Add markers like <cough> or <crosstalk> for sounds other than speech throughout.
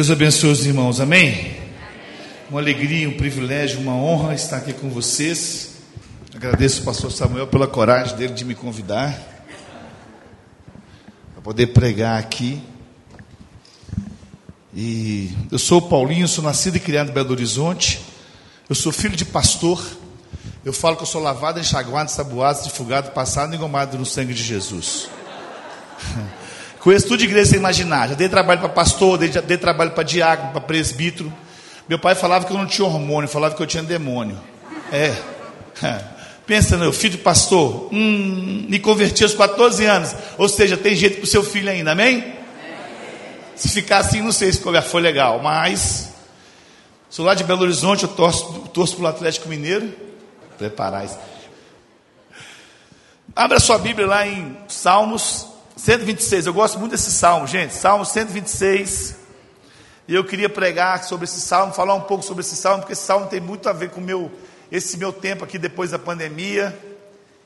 Deus abençoe os irmãos, amém? Uma alegria, um privilégio, uma honra estar aqui com vocês. Agradeço ao pastor Samuel pela coragem dele de me convidar para poder pregar aqui. E eu sou o Paulinho, sou nascido e criado em Belo Horizonte. Eu sou filho de pastor. Eu falo que eu sou lavado, enxaguado, saboado, desfugado, passado e engomado no sangue de Jesus. <laughs> Conheço tudo de igreja sem imaginar. Já dei trabalho para pastor, dei, dei trabalho para diácono, para presbítero. Meu pai falava que eu não tinha hormônio, falava que eu tinha demônio. É. <laughs> Pensa, meu filho de pastor, hum, me converti aos 14 anos. Ou seja, tem jeito para o seu filho ainda, amém? Se ficar assim, não sei se foi legal, mas sou lá de Belo Horizonte, eu torço, torço para o Atlético Mineiro. Preparar isso. Abra sua Bíblia lá em Salmos 126. Eu gosto muito desse salmo, gente. Salmo 126. E eu queria pregar sobre esse salmo, falar um pouco sobre esse salmo, porque esse salmo tem muito a ver com meu, esse meu tempo aqui depois da pandemia.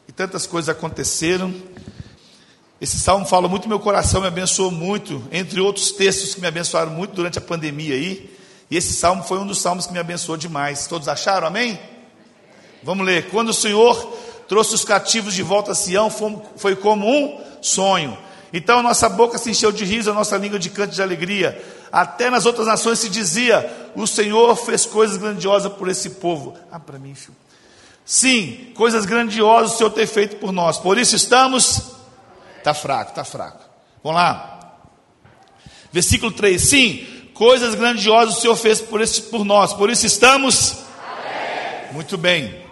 E tantas coisas aconteceram. Esse salmo fala muito meu coração, me abençoou muito, entre outros textos que me abençoaram muito durante a pandemia aí. E esse salmo foi um dos salmos que me abençoou demais. Todos acharam? Amém? Vamos ler. Quando o Senhor trouxe os cativos de volta a Sião, foi como um sonho. Então a nossa boca se encheu de riso, a nossa língua de canto de alegria. Até nas outras nações se dizia: O Senhor fez coisas grandiosas por esse povo. Ah, para mim, filho. Sim, coisas grandiosas o Senhor tem feito por nós. Por isso estamos. Está fraco, está fraco. Vamos lá. Versículo 3: Sim, coisas grandiosas o Senhor fez por, esse, por nós. Por isso estamos. Muito bem.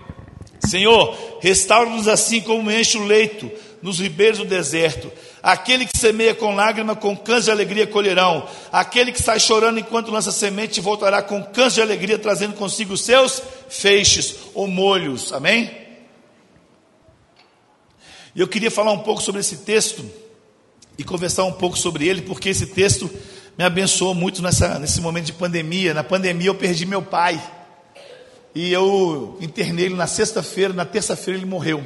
Senhor, restaura-nos assim como enche o leito nos ribeiros do deserto. Aquele que semeia com lágrima, com câncer de alegria colherão. Aquele que sai chorando enquanto lança semente, voltará com câncer de alegria, trazendo consigo seus feixes ou molhos. Amém? E eu queria falar um pouco sobre esse texto e conversar um pouco sobre ele, porque esse texto me abençoou muito nessa, nesse momento de pandemia. Na pandemia eu perdi meu pai. E eu internei ele na sexta-feira, na terça-feira ele morreu.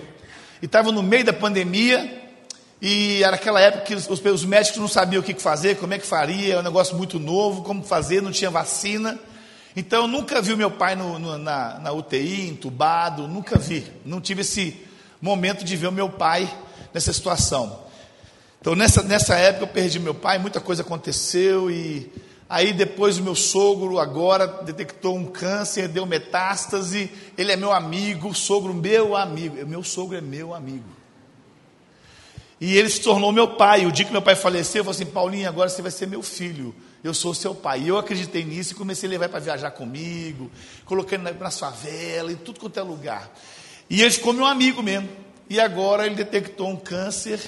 E estava no meio da pandemia, e era aquela época que os, os médicos não sabiam o que fazer, como é que faria, é um negócio muito novo, como fazer, não tinha vacina. Então eu nunca vi meu pai no, no, na, na UTI, entubado, nunca vi. Não tive esse momento de ver o meu pai nessa situação. Então nessa, nessa época eu perdi meu pai, muita coisa aconteceu e Aí depois o meu sogro agora detectou um câncer, deu metástase. Ele é meu amigo, sogro meu amigo. Meu sogro é meu amigo. E ele se tornou meu pai. O dia que meu pai faleceu, eu falei assim: Paulinho, agora você vai ser meu filho. Eu sou seu pai. E eu acreditei nisso e comecei a levar para viajar comigo, colocando na, favela, em tudo quanto é lugar. E ele ficou meu amigo mesmo. E agora ele detectou um câncer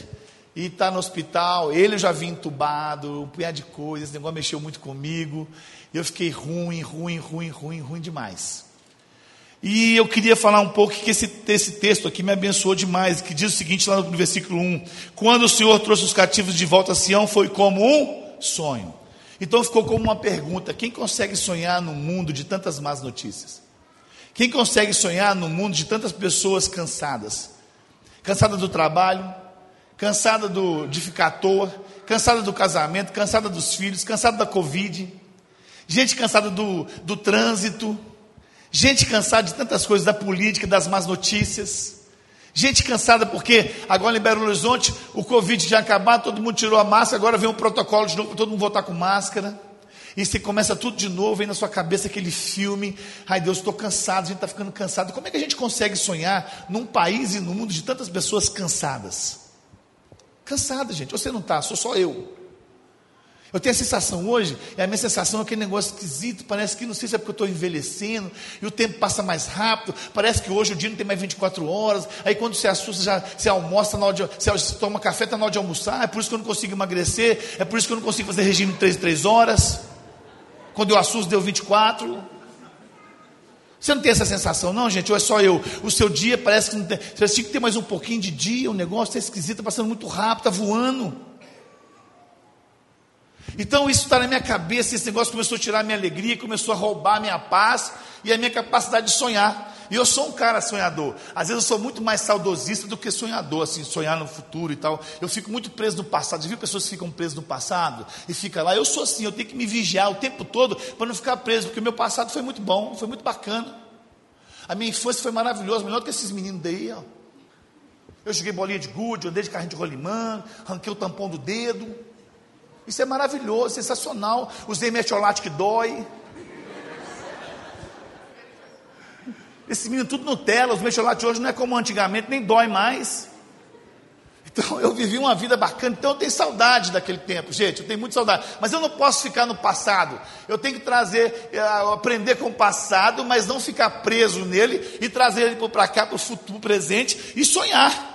e está no hospital. Ele já vinha entubado, um punhado de coisas, esse negócio mexeu muito comigo. Eu fiquei ruim, ruim, ruim, ruim, ruim demais. E eu queria falar um pouco que esse, esse texto aqui me abençoou demais, que diz o seguinte lá no versículo 1: Quando o Senhor trouxe os cativos de volta a Sião, foi como um sonho. Então ficou como uma pergunta: quem consegue sonhar no mundo de tantas más notícias? Quem consegue sonhar no mundo de tantas pessoas cansadas? Cansada do trabalho, cansada do, de ficar à toa, cansada do casamento, cansada dos filhos, cansada da Covid, gente cansada do, do trânsito, gente cansada de tantas coisas, da política, das más notícias, gente cansada porque agora em Belo Horizonte o Covid tinha acabado, todo mundo tirou a máscara, agora vem um protocolo de novo, todo mundo voltar com máscara. E você começa tudo de novo, vem na sua cabeça aquele filme. Ai Deus, estou cansado, a gente está ficando cansado. Como é que a gente consegue sonhar num país e no mundo de tantas pessoas cansadas? Cansada, gente. Você não está, sou só eu. Eu tenho a sensação hoje, e a minha sensação é aquele negócio esquisito, parece que não sei se é porque eu estou envelhecendo, e o tempo passa mais rápido, parece que hoje o dia não tem mais 24 horas, aí quando você assusta, já, você almoça na hora de, você toma café, está na hora de almoçar, é por isso que eu não consigo emagrecer, é por isso que eu não consigo fazer regime em 3 3 horas, quando eu assusto deu 24. Você não tem essa sensação, não, gente? Ou é só eu? O seu dia parece que não tem. Você tinha que ter mais um pouquinho de dia, o negócio está esquisito, está passando muito rápido, está voando. Então isso está na minha cabeça, esse negócio começou a tirar minha alegria, começou a roubar minha paz e a minha capacidade de sonhar. E eu sou um cara sonhador. Às vezes eu sou muito mais saudosista do que sonhador, assim, sonhar no futuro e tal. Eu fico muito preso no passado. Já viu pessoas que ficam presas no passado e fica lá? Eu sou assim, eu tenho que me vigiar o tempo todo para não ficar preso, porque o meu passado foi muito bom, foi muito bacana. A minha infância foi maravilhosa, melhor do que esses meninos daí, ó. Eu joguei bolinha de gude, andei de carrinho de rolimã, ranquei o tampão do dedo. Isso é maravilhoso, sensacional. Usei metiolate que dói. Esse menino tudo Nutella, os metiolates hoje não é como antigamente, nem dói mais. Então eu vivi uma vida bacana, então eu tenho saudade daquele tempo, gente, eu tenho muita saudade. Mas eu não posso ficar no passado. Eu tenho que trazer, eh, aprender com o passado, mas não ficar preso nele e trazer ele para cá, para o futuro presente e sonhar.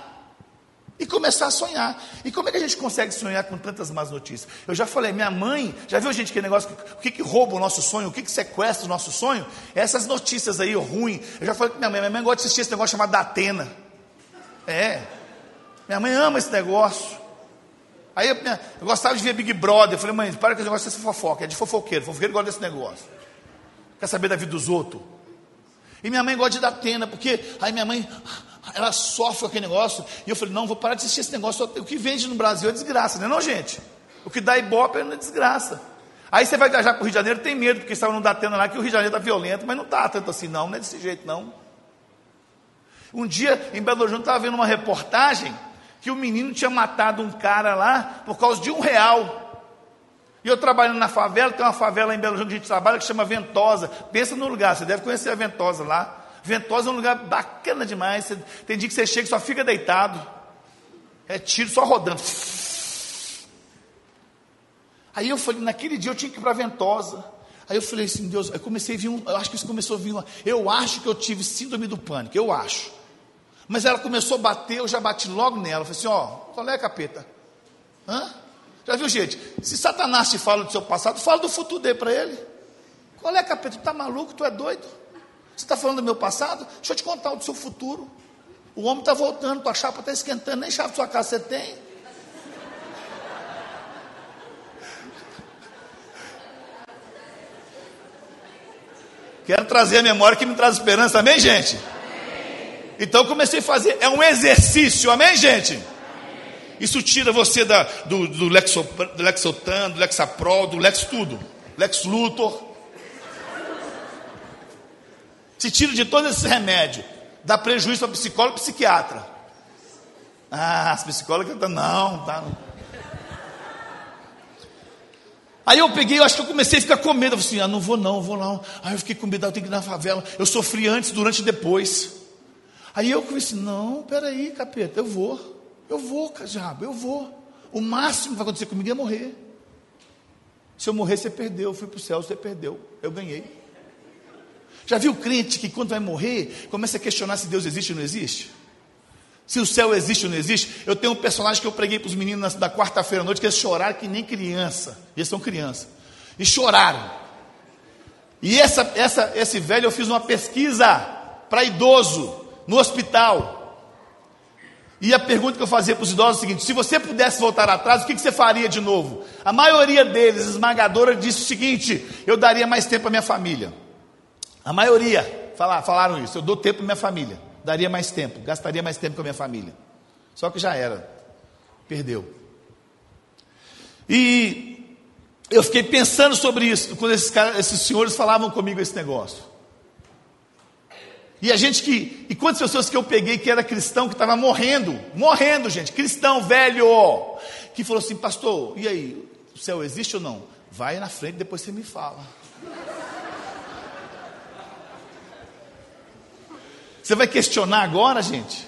E começar a sonhar. E como é que a gente consegue sonhar com tantas más notícias? Eu já falei, minha mãe, já viu gente que negócio, o que, que rouba o nosso sonho, o que, que sequestra o nosso sonho? Essas notícias aí ruins. Eu já falei com minha mãe, minha mãe gosta de assistir esse negócio chamado da Atena. É. Minha mãe ama esse negócio. Aí eu, eu, gostava de ver Big Brother. Eu falei, mãe, para com esse negócio dessa fofoca. É de fofoqueiro. Fofoqueiro gosta desse negócio. Quer saber da vida dos outros? E minha mãe gosta de dar Atena, porque aí minha mãe ela sofre aquele negócio. E eu falei, não, vou parar de assistir esse negócio. O que vende no Brasil é desgraça, não é não, gente? O que dá ibope é desgraça. Aí você vai viajar para o Rio de Janeiro, tem medo, porque estava não dá tendo lá que o Rio de Janeiro está violento, mas não está tanto assim, não, não é desse jeito, não. Um dia, em Belo Horizonte, estava vendo uma reportagem que o menino tinha matado um cara lá por causa de um real. E eu trabalhando na favela, tem uma favela em Belo Horizonte que a gente trabalha que chama Ventosa. Pensa no lugar, você deve conhecer a Ventosa lá. Ventosa é um lugar bacana demais. Tem dia que você chega e só fica deitado. É tiro só rodando. Aí eu falei, naquele dia eu tinha que ir para Ventosa. Aí eu falei assim, Deus, eu comecei a vir um, eu acho que isso começou a vir uma, eu acho que eu tive síndrome do pânico, eu acho. Mas ela começou a bater, eu já bati logo nela. Eu falei assim, ó, qual é, capeta? Hã? Já viu, gente? Se Satanás te fala do seu passado, fala do futuro dele para ele. Qual é, capeta? Tu tá maluco? Tu é doido? Você está falando do meu passado? Deixa eu te contar o do seu futuro. O homem está voltando, tua chapa está esquentando, nem chave de sua casa você tem. Quero trazer a memória que me traz esperança, amém, gente? Amém. Então comecei a fazer, é um exercício, amém, gente? Isso tira você da, do, do, Lexo, do Lexotan, do Lexaprol, do Lex tudo, Lex Luthor. Se tira de todos esses remédios, dá prejuízo para psicólogo e psiquiatra. Ah, as psicólogas não, tá. Aí eu peguei, eu acho que eu comecei a ficar com medo. Eu falei assim, ah, não vou não, vou não. Aí eu fiquei com medo, eu tenho que ir na favela. Eu sofri antes, durante e depois. Aí eu comecei, não, peraí, capeta, eu vou. Eu vou, diabo, eu vou. O máximo que vai acontecer comigo é morrer. Se eu morrer, você perdeu. Eu fui para o céu, você perdeu. Eu ganhei. Já viu crente que quando vai morrer, começa a questionar se Deus existe ou não existe? Se o céu existe ou não existe? Eu tenho um personagem que eu preguei para os meninos da quarta-feira à noite, que eles choraram que nem criança. Eles são crianças. E choraram. E essa, essa, esse velho, eu fiz uma pesquisa para idoso, no hospital. E a pergunta que eu fazia para os idosos é a seguinte: se você pudesse voltar atrás, o que, que você faria de novo? A maioria deles, esmagadora, disse o seguinte: eu daria mais tempo à minha família. A maioria falaram isso. Eu dou tempo para minha família. Daria mais tempo, gastaria mais tempo com a minha família. Só que já era. Perdeu. E eu fiquei pensando sobre isso quando esses, caras, esses senhores falavam comigo esse negócio. E a gente que. E quantas pessoas que eu peguei que era cristão, que estava morrendo, morrendo, gente, cristão velho, que falou assim, pastor, e aí, o céu existe ou não? Vai na frente, depois você me fala. Você vai questionar agora, gente?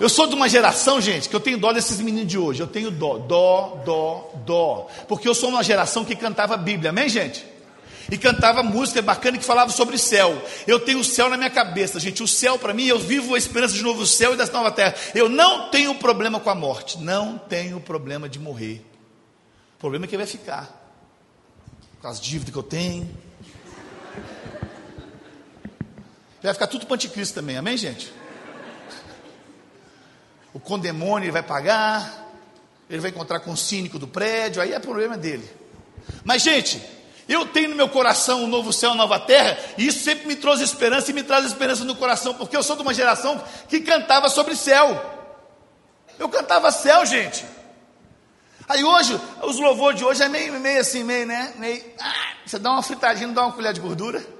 Eu sou de uma geração, gente, que eu tenho dó desses meninos de hoje. Eu tenho dó, dó, dó, dó. Porque eu sou uma geração que cantava Bíblia, amém, gente? E cantava música bacana que falava sobre céu. Eu tenho o céu na minha cabeça, gente. O céu para mim, eu vivo a esperança de novo céu e dessa nova terra. Eu não tenho problema com a morte. Não tenho problema de morrer. O problema é que vai ficar. Com as dívidas que eu tenho, Vai ficar tudo para anticristo também, amém, gente? O condemônio ele vai pagar, ele vai encontrar com o cínico do prédio, aí é problema dele. Mas, gente, Eu tenho no meu coração um novo céu, uma nova terra, e isso sempre me trouxe esperança e me traz esperança no coração, porque eu sou de uma geração que cantava sobre céu. Eu cantava céu, gente. Aí hoje, os louvores de hoje é meio, meio assim, meio, né? Meio, ah, você dá uma fritadinha, dá uma colher de gordura.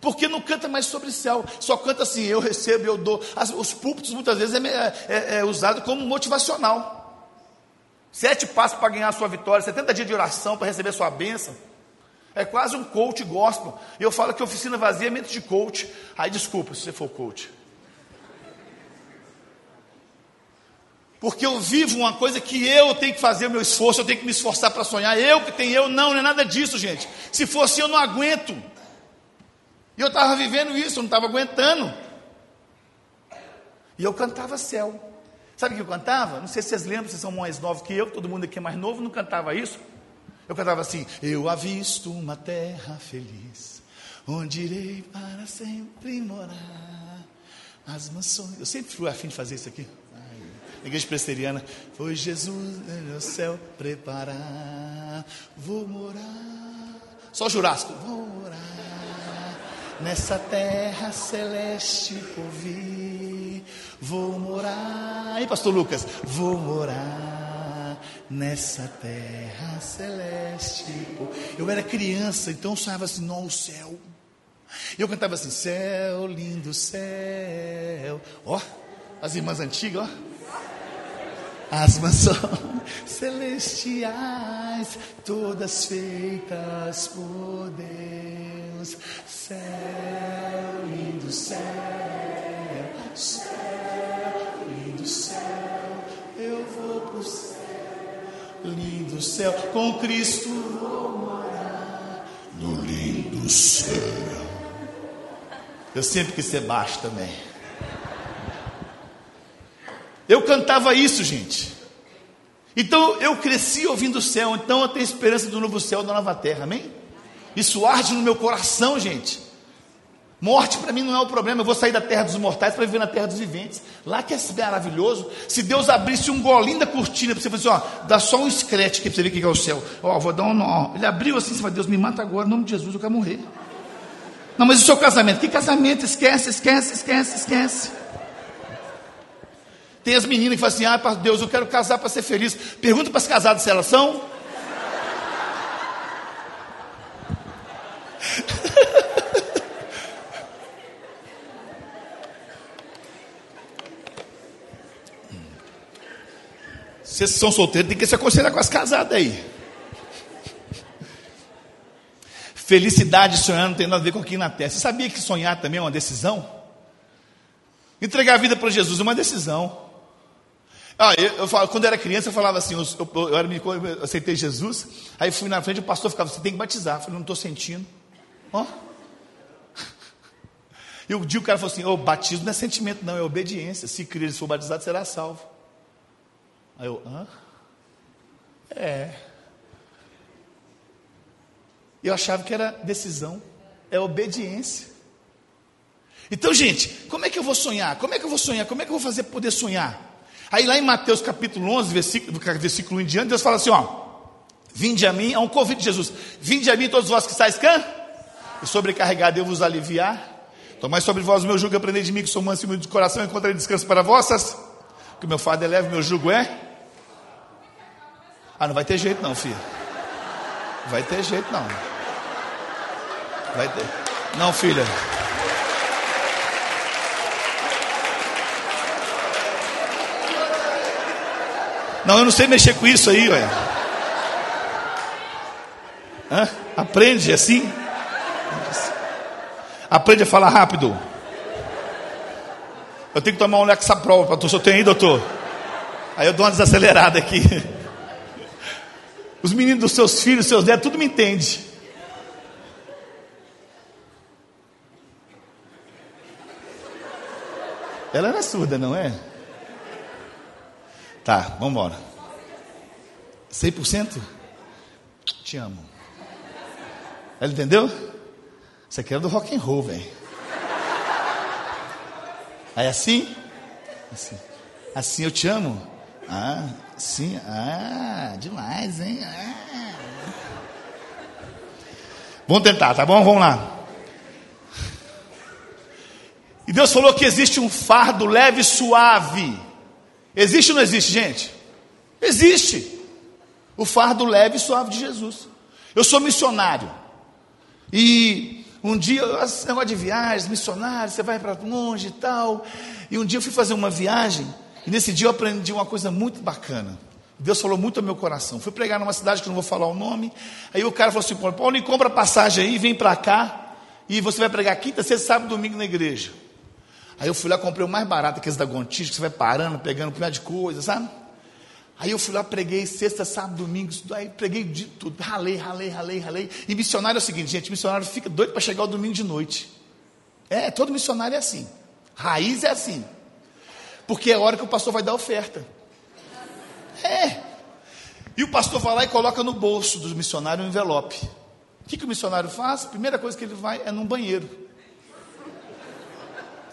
Porque não canta mais sobre céu, só canta assim, eu recebo, eu dou. As, os púlpitos muitas vezes é, é, é usado como motivacional. Sete passos para ganhar a sua vitória, 70 dias de oração para receber a sua bênção. É quase um coach gospel. E eu falo que oficina vazia é mente de coach. Aí desculpa se você for coach. Porque eu vivo uma coisa que eu tenho que fazer o meu esforço, eu tenho que me esforçar para sonhar. Eu que tenho eu, não, não é nada disso, gente. Se fosse eu, não aguento. E eu estava vivendo isso, eu não estava aguentando. E eu cantava céu. Sabe o que eu cantava? Não sei se vocês lembram, vocês são mais novos que eu, todo mundo aqui é mais novo, não cantava isso. Eu cantava assim: Eu avisto uma terra feliz, onde irei para sempre morar. As mansões. Eu sempre fui afim de fazer isso aqui. Ai, igreja presbiteriana. Foi Jesus no céu preparar. Vou morar. Só Jurássico. Vou morar nessa terra celeste por vir. Vou morar. Aí, pastor Lucas, vou morar nessa terra celeste. Eu era criança, então eu sonhava assim, não, o céu. Eu cantava assim, céu, lindo céu. Ó, as irmãs antigas, ó. As mansões <laughs> celestiais, todas feitas por Deus. Céu, lindo céu, céu céu, eu vou pro céu, lindo céu, com Cristo vou morar no lindo céu. Eu sempre quis ser baixo também. Eu cantava isso, gente. Então eu cresci ouvindo o céu, então eu tenho esperança do novo céu, da nova terra, amém? Isso arde no meu coração, gente. Morte para mim não é o problema, eu vou sair da terra dos mortais para viver na terra dos viventes. Lá que é maravilhoso. Se Deus abrisse um golinho da cortina para você fazer, ó, dá só um escrete aqui para você ver o que é o céu. Ó, vou dar um nó. Ele abriu assim, você fala, Deus me mata agora, em nome de Jesus, eu quero morrer. Não, mas o seu casamento? Que casamento? Esquece, esquece, esquece, esquece. Tem as meninas que falam assim, ah, Deus, eu quero casar para ser feliz. Pergunta para as casadas se elas são. <laughs> Vocês são solteiros, tem que se aconselhar com as casadas aí. Felicidade sonhar não tem nada a ver com aqui na terra. Você sabia que sonhar também é uma decisão? Entregar a vida para Jesus é uma decisão. Ah, eu, eu, quando eu era criança, eu falava assim: eu, eu, era, eu aceitei Jesus, aí fui na frente, o pastor ficava, você tem que batizar. Eu falei, não estou sentindo. Ó. E o dia o cara falou assim: o batismo não é sentimento, não, é obediência. Se crer e for batizado, será salvo. Aí eu, hã? É. Eu achava que era decisão, é obediência. Então, gente, como é que eu vou sonhar? Como é que eu vou sonhar? Como é que eu vou fazer para poder sonhar? Aí lá em Mateus capítulo 11, versículo, versículo em diante, Deus fala assim, ó. Vinde a mim, é um convite de Jesus. Vinde a mim todos vós que estáis can e sobrecarregado eu vos aliviar. Tomai sobre vós o meu jugo aprendei de mim que sou manso e de coração encontrei descanso para vossas. Que o meu fardo é leve, meu jugo é ah, não vai ter jeito não, filho. Vai ter jeito não. Vai ter. Não, filha. Não, eu não sei mexer com isso aí, ué. Hã? Aprende assim? Aprende a falar rápido. Eu tenho que tomar um Lexaprol, pastor. Eu tenho aí, doutor? Aí eu dou uma desacelerada aqui. Os meninos dos seus filhos, seus netos, tudo me entende. Ela era surda, não é? Tá, vamos embora. 100%? Te amo. Ela entendeu? Isso aqui era do rock and roll, velho. Aí assim? Assim. Assim eu te amo? Ah, sim. Ah, demais, hein? Ah. Vamos tentar, tá bom? Vamos lá. E Deus falou que existe um fardo leve e suave. Existe ou não existe, gente? Existe. O fardo leve e suave de Jesus. Eu sou missionário. E um dia, esse negócio de viagens, missionário, você vai para longe e tal. E um dia eu fui fazer uma viagem. E nesse dia eu aprendi uma coisa muito bacana. Deus falou muito ao meu coração. Fui pregar numa cidade que eu não vou falar o nome. Aí o cara falou assim: Paulo, compra passagem aí, vem para cá. E você vai pregar quinta, sexta, sábado, domingo na igreja. Aí eu fui lá, comprei o mais barato, aqueles da Gontijo, que você vai parando, pegando um de coisa, sabe? Aí eu fui lá, preguei sexta, sábado, domingo, aí preguei de tudo, ralei, ralei, ralei, ralei. E missionário é o seguinte, gente, missionário fica doido para chegar o domingo de noite. É, todo missionário é assim. Raiz é assim. Porque é a hora que o pastor vai dar oferta. É. E o pastor vai lá e coloca no bolso do missionário um envelope. O que, que o missionário faz? A primeira coisa que ele vai é num banheiro.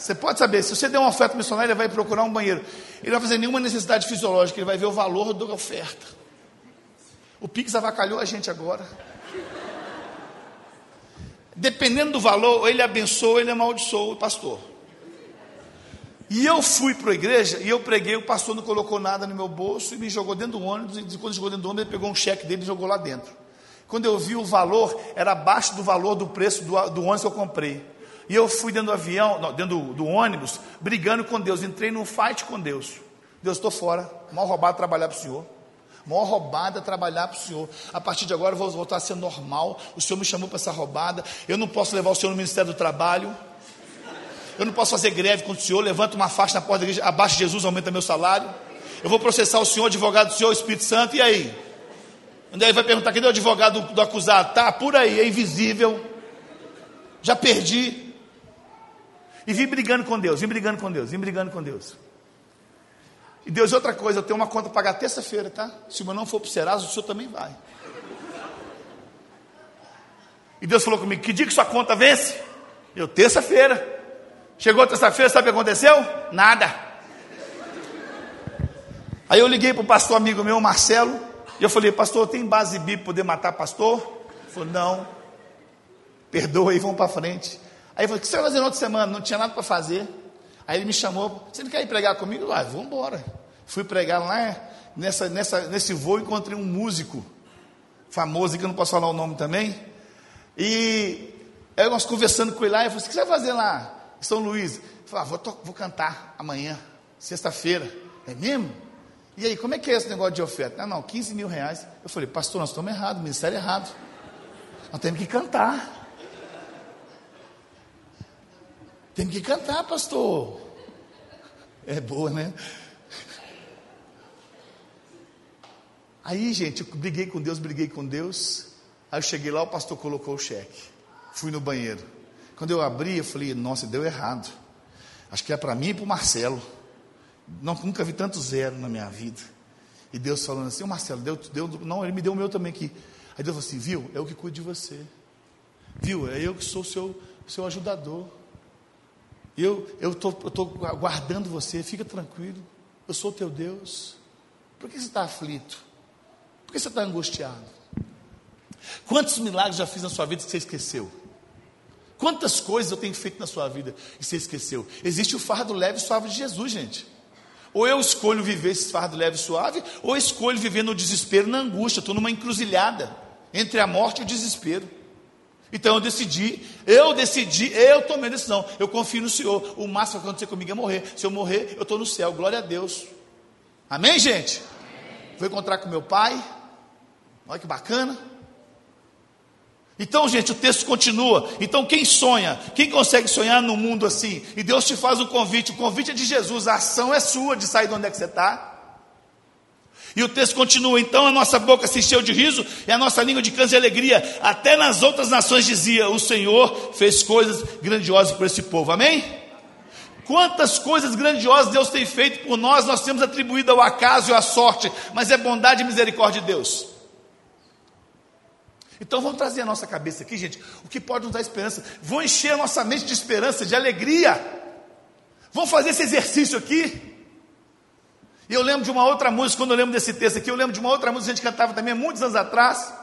Você pode saber, se você der uma oferta missionária, ele vai procurar um banheiro. Ele não vai fazer nenhuma necessidade fisiológica, ele vai ver o valor da oferta. O Pix avacalhou a gente agora. Dependendo do valor, ele abençoa, ele amaldiçoa o pastor. E eu fui para a igreja e eu preguei, o pastor não colocou nada no meu bolso e me jogou dentro do ônibus. E quando jogou dentro do ônibus, ele pegou um cheque dele e jogou lá dentro. Quando eu vi o valor, era abaixo do valor do preço do, do ônibus que eu comprei. E eu fui dentro do avião, não, dentro do, do, ônibus, brigando com Deus. Entrei num fight com Deus. Deus, estou fora. Mal roubado trabalhar para o Senhor. Mó roubada trabalhar para o Senhor. A partir de agora eu vou voltar a ser normal. O Senhor me chamou para essa roubada. Eu não posso levar o Senhor no Ministério do Trabalho. Eu não posso fazer greve contra o Senhor. Levanta uma faixa na porta da igreja. Abaixo Jesus, aumenta meu salário. Eu vou processar o Senhor, advogado do Senhor, Espírito Santo. E aí? Onde aí vai perguntar: cadê o advogado do, do acusado? Tá por aí, é invisível. Já perdi. E vim brigando com Deus, vim brigando com Deus, vim brigando com Deus. E Deus, outra coisa, eu tenho uma conta para pagar terça-feira, tá? Se o meu não for para o Serasa, o senhor também vai. E Deus falou comigo: que dia que sua conta vence? Eu, terça-feira. Chegou terça-feira, sabe o que aconteceu? Nada. Aí eu liguei para o pastor amigo meu, Marcelo, e eu falei: Pastor, tem base bíblica para poder matar pastor? Ele falou: Não. Perdoa aí, vamos para frente. Aí eu falei, o que você vai fazer na outra semana? Não tinha nada para fazer. Aí ele me chamou, você não quer ir pregar comigo? Ah, vamos embora. Fui pregar lá, nessa, nessa, nesse voo encontrei um músico famoso, que eu não posso falar o nome também. E aí nós conversando com ele lá, eu falei, o que você vai fazer lá? São Luís. Eu falei, ah, vou, vou cantar amanhã, sexta-feira. É mesmo? E aí, como é que é esse negócio de oferta? Não, não, 15 mil reais. Eu falei, pastor, nós estamos errados, ministério errado. Nós temos que cantar. Tem que cantar, pastor. É boa, né? Aí, gente, eu briguei com Deus, briguei com Deus. Aí eu cheguei lá, o pastor colocou o cheque. Fui no banheiro. Quando eu abri, eu falei, nossa, deu errado. Acho que é para mim e para o Marcelo. Não, nunca vi tanto zero na minha vida. E Deus falando assim, o Marcelo, deu, deu, não, ele me deu o meu também aqui. Aí Deus falou assim, viu, é eu que cuido de você. Viu, é eu que sou o seu, seu ajudador. Eu estou guardando você, fica tranquilo. Eu sou teu Deus. Por que você está aflito? Por que você está angustiado? Quantos milagres já fiz na sua vida que você esqueceu? Quantas coisas eu tenho feito na sua vida e você esqueceu? Existe o fardo leve e suave de Jesus, gente. Ou eu escolho viver esse fardo leve e suave, ou eu escolho viver no desespero, na angústia. Estou numa encruzilhada entre a morte e o desespero. Então eu decidi, eu decidi, eu tomei a decisão, eu confio no Senhor. O máximo que acontecer comigo é morrer. Se eu morrer, eu estou no céu, glória a Deus. Amém, gente? Amém. Vou encontrar com meu pai. Olha que bacana. Então, gente, o texto continua. Então, quem sonha, quem consegue sonhar no mundo assim? E Deus te faz um convite, o convite é de Jesus, a ação é sua de sair de onde é que você está. E o texto continua: então a nossa boca se encheu de riso e a nossa língua de câncer e alegria. Até nas outras nações dizia: o Senhor fez coisas grandiosas por esse povo. Amém? Quantas coisas grandiosas Deus tem feito por nós, nós temos atribuído ao acaso e à sorte, mas é bondade e misericórdia de Deus. Então vamos trazer a nossa cabeça aqui, gente, o que pode nos dar esperança. Vão encher a nossa mente de esperança, de alegria. Vamos fazer esse exercício aqui. E eu lembro de uma outra música, quando eu lembro desse texto aqui, eu lembro de uma outra música que a gente cantava também muitos anos atrás.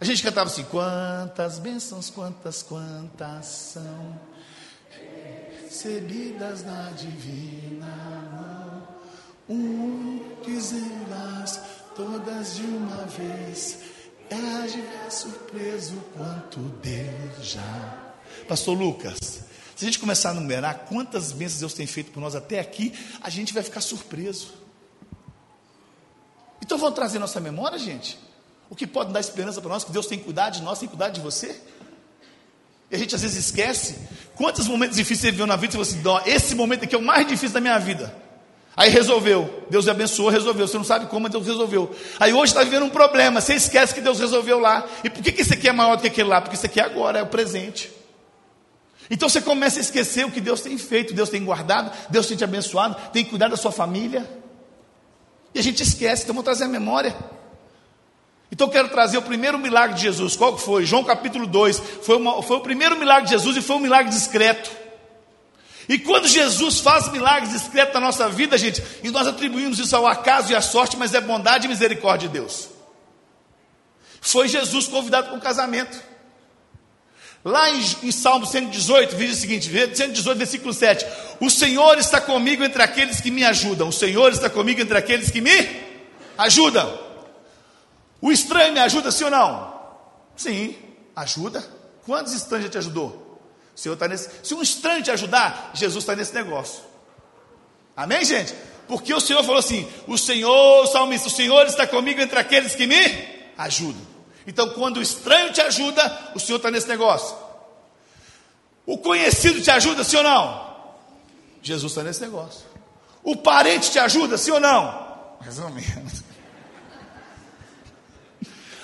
A gente cantava assim: quantas bênçãos, quantas, quantas são recebidas na divina mão, um dizendo-as todas de uma vez, é de ver surpreso quanto Deus já. Pastor Lucas, se a gente começar a numerar quantas bênçãos Deus tem feito por nós até aqui, a gente vai ficar surpreso. Então vamos trazer nossa memória, gente. O que pode dar esperança para nós que Deus tem cuidado de nós, tem cuidado de você. E a gente às vezes esquece quantos momentos difíceis você viveu na vida e você falou assim: esse momento aqui é o mais difícil da minha vida. Aí resolveu, Deus abençoou, resolveu. Você não sabe como, mas Deus resolveu. Aí hoje está vivendo um problema, você esquece que Deus resolveu lá. E por que, que esse aqui é maior do que aquele lá? Porque isso aqui é agora, é o presente. Então você começa a esquecer o que Deus tem feito, Deus tem guardado, Deus tem te abençoado, tem cuidado da sua família. E a gente esquece, então vamos trazer a memória. Então eu quero trazer o primeiro milagre de Jesus. Qual que foi? João capítulo 2. Foi, uma, foi o primeiro milagre de Jesus e foi um milagre discreto. E quando Jesus faz milagres discretos na nossa vida, gente, e nós atribuímos isso ao acaso e à sorte, mas é bondade e misericórdia de Deus. Foi Jesus convidado para um casamento. Lá em, em Salmo 118, diz o seguinte: 118, versículo 7. O Senhor está comigo entre aqueles que me ajudam. O Senhor está comigo entre aqueles que me ajudam. O estranho me ajuda, sim ou não? Sim, ajuda. Quantos estranhos já te ajudou? O Senhor está nesse. Se um estranho te ajudar, Jesus está nesse negócio. Amém, gente? Porque o Senhor falou assim: o Senhor, o salmista, o Senhor está comigo entre aqueles que me ajudam. Então, quando o estranho te ajuda, o Senhor está nesse negócio. O conhecido te ajuda, sim ou não? Jesus está nesse negócio. O parente te ajuda, sim ou não? Mais ou menos.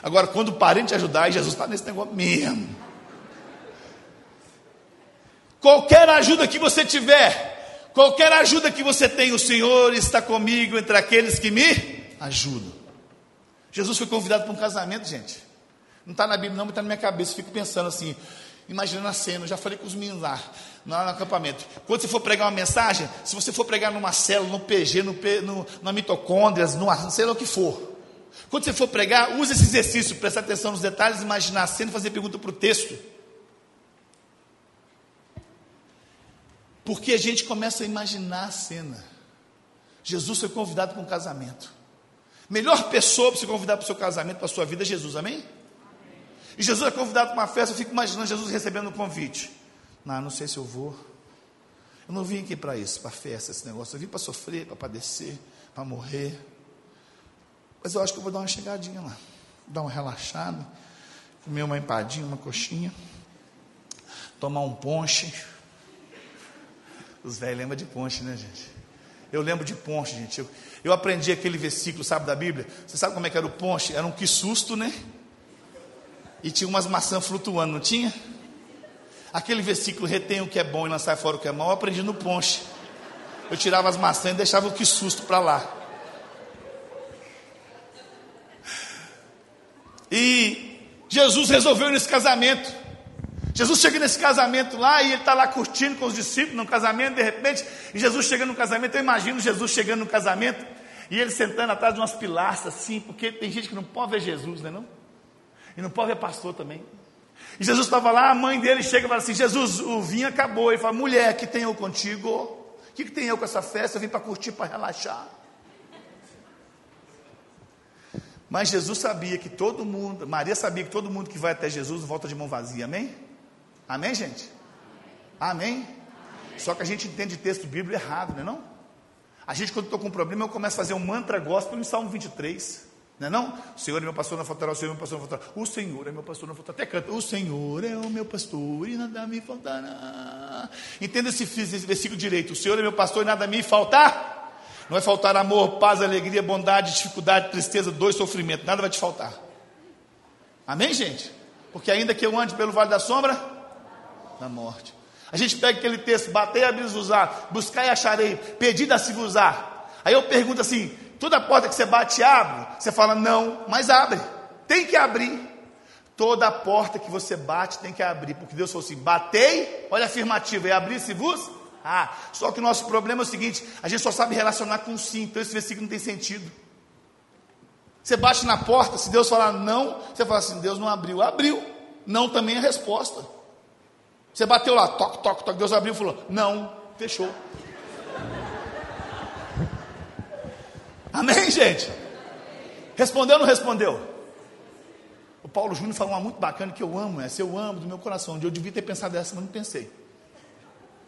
Agora, quando o parente ajudar, Jesus está nesse negócio mesmo. Qualquer ajuda que você tiver, qualquer ajuda que você tem, o Senhor está comigo entre aqueles que me ajudam. Jesus foi convidado para um casamento, gente. Não está na Bíblia, não, mas está na minha cabeça. Fico pensando assim, imaginando a cena. Eu já falei com os meninos lá, lá no acampamento. Quando você for pregar uma mensagem, se você for pregar numa célula, no PG, no, no, na mitocôndrias, no, sei lá o que for. Quando você for pregar, use esse exercício, prestar atenção nos detalhes, imaginar a cena e fazer pergunta para o texto. Porque a gente começa a imaginar a cena. Jesus foi convidado para um casamento. Melhor pessoa para se convidar para o seu casamento, para a sua vida é Jesus, amém? E Jesus é convidado para uma festa, eu fico imaginando Jesus recebendo um convite. Não, não sei se eu vou. Eu não vim aqui para isso, para festa, esse negócio. Eu vim para sofrer, para padecer, para morrer. Mas eu acho que eu vou dar uma chegadinha lá. Dar uma relaxada. Comer uma empadinha, uma coxinha. Tomar um ponche. Os velhos lembram de ponche, né, gente? Eu lembro de ponche, gente. Eu, eu aprendi aquele versículo, sabe, da Bíblia. Você sabe como é que era o ponche? Era um que susto, né? E tinha umas maçãs flutuando, não tinha? Aquele versículo, retém o que é bom e lançar fora o que é mal, eu aprendi no ponche. Eu tirava as maçãs e deixava o que susto para lá. E Jesus resolveu nesse casamento. Jesus chega nesse casamento lá e ele está lá curtindo com os discípulos no casamento, de repente, e Jesus chega no casamento, eu imagino Jesus chegando no casamento, e ele sentando atrás de umas pilastras assim, porque tem gente que não pode ver Jesus, né não? E não pode ver pastor também. E Jesus estava lá, a mãe dele chega e fala assim: Jesus, o vinho acabou. Ele fala: mulher, que tem eu contigo? O que, que tem eu com essa festa? Eu vim para curtir, para relaxar. Mas Jesus sabia que todo mundo, Maria sabia que todo mundo que vai até Jesus volta de mão vazia, amém? Amém, gente? Amém? amém? Só que a gente entende texto bíblico errado, não é não? A gente, quando estou com um problema, eu começo a fazer um mantra gospel em Salmo 23. Não é não? O Senhor é meu pastor, não faltará, o Senhor é meu pastor, não faltará. O Senhor é meu pastor, não faltará. Até canta, o Senhor é o meu pastor e nada me faltará. Entenda esse, esse versículo direito. O Senhor é meu pastor e nada me faltar. Não vai faltar amor, paz, alegria, bondade, dificuldade, tristeza, dor sofrimento. Nada vai te faltar. Amém, gente? Porque ainda que eu ande pelo vale da sombra da morte. A gente pega aquele texto, bater a usar, buscar e acharei, pedir a se usar. Aí eu pergunto assim: toda porta que você bate abre? Você fala não, mas abre. Tem que abrir. Toda porta que você bate tem que abrir, porque Deus falou assim: batei, olha a afirmativa, e abrir se vos ah, só que o nosso problema é o seguinte: a gente só sabe relacionar com sim, então esse versículo não tem sentido. Você bate na porta, se Deus falar não, você fala assim: Deus não abriu. Abriu. Não também é resposta. Você bateu lá, toque, toque, toque. Deus abriu e falou: Não, fechou. Amém, gente? Respondeu ou não respondeu? O Paulo Júnior falou uma muito bacana que eu amo, essa eu amo do meu coração. Eu devia ter pensado dessa, mas não pensei.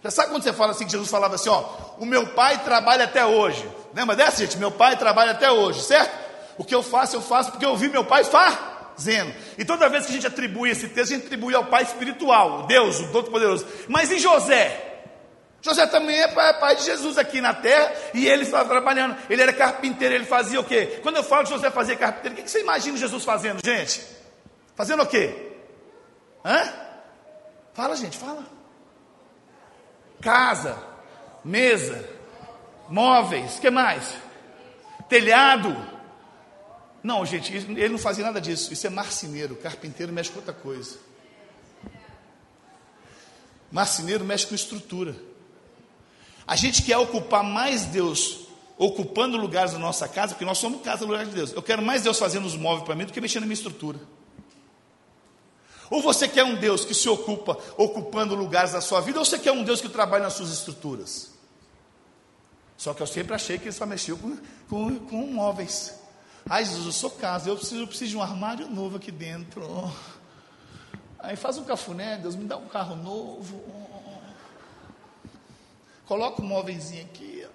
Já sabe quando você fala assim, que Jesus falava assim, ó, o meu pai trabalha até hoje. Lembra dessa, gente? Meu pai trabalha até hoje, certo? O que eu faço, eu faço porque eu vi meu pai fazendo. E toda vez que a gente atribui esse texto, a gente atribui ao pai espiritual, Deus, o Todo-Poderoso. Mas em José? José também é pai de Jesus aqui na terra e ele estava trabalhando. Ele era carpinteiro, ele fazia o quê? Quando eu falo que José fazia carpinteiro, o que você imagina Jesus fazendo, gente? Fazendo o quê? Hã? Fala, gente, fala casa, mesa, móveis, que mais? Telhado. Não, gente, ele não fazia nada disso. Isso é marceneiro, carpinteiro mexe com outra coisa. Marceneiro mexe com estrutura. A gente quer ocupar mais Deus ocupando lugares na nossa casa, porque nós somos casa lugar de Deus. Eu quero mais Deus fazendo os móveis para mim do que mexendo na minha estrutura. Ou você quer um Deus que se ocupa ocupando lugares da sua vida, ou você quer um Deus que trabalha nas suas estruturas? Só que eu sempre achei que ele só mexeu com, com, com móveis. Ai, Jesus, eu sou casa, eu preciso, eu preciso de um armário novo aqui dentro. Aí faz um cafuné, Deus me dá um carro novo. Coloca um móvelzinho aqui.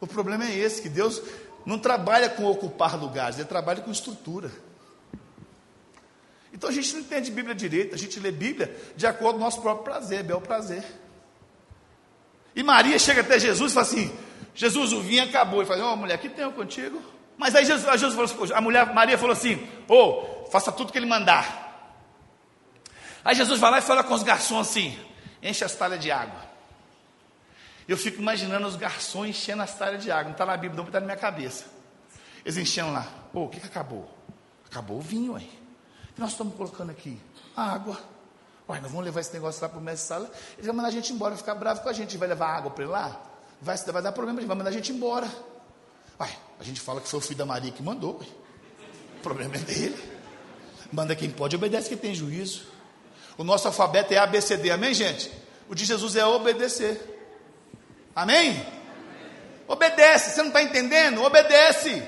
O problema é esse, que Deus não trabalha com ocupar lugares, Ele trabalha com estrutura. Então a gente não entende Bíblia direito, a gente lê Bíblia de acordo com o nosso próprio prazer, bel prazer. E Maria chega até Jesus e fala assim: Jesus, o vinho acabou. Ele fala: Ô oh, mulher, que tenho contigo? Mas aí Jesus, Jesus falou assim, a mulher Maria falou assim: Ô, oh, faça tudo que ele mandar. Aí Jesus vai lá e fala com os garçons assim: enche as talhas de água. Eu fico imaginando os garçons enchendo as talhas de água. Não está na Bíblia, não está na minha cabeça. Eles enchendo lá. Ô, oh, o que, que acabou? Acabou o vinho aí que nós estamos colocando aqui? Água. Uai, nós vamos levar esse negócio lá para o mestre sala, ele vai mandar a gente embora, ficar bravo com a gente, vai levar água para ele lá? Vai, vai dar problema, ele vai mandar a gente embora. Uai, a gente fala que foi o filho da Maria que mandou, uai. o problema é dele. Manda quem pode, obedece quem tem juízo. O nosso alfabeto é ABCD, amém, gente? O de Jesus é obedecer. Amém? Obedece, você não está entendendo? Obedece.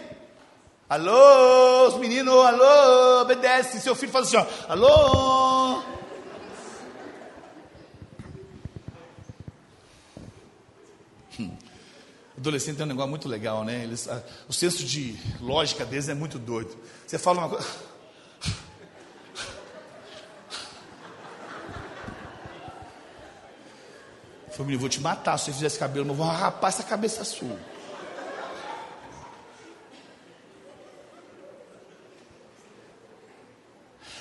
Alô, os meninos, alô, obedece. Seu filho faz assim, ó, alô. Hum. Adolescente tem um negócio muito legal, né? Eles, a, o senso de lógica deles é muito doido. Você fala uma coisa. Família, eu vou te matar se você fizer esse cabelo, eu vou rapar essa cabeça sua.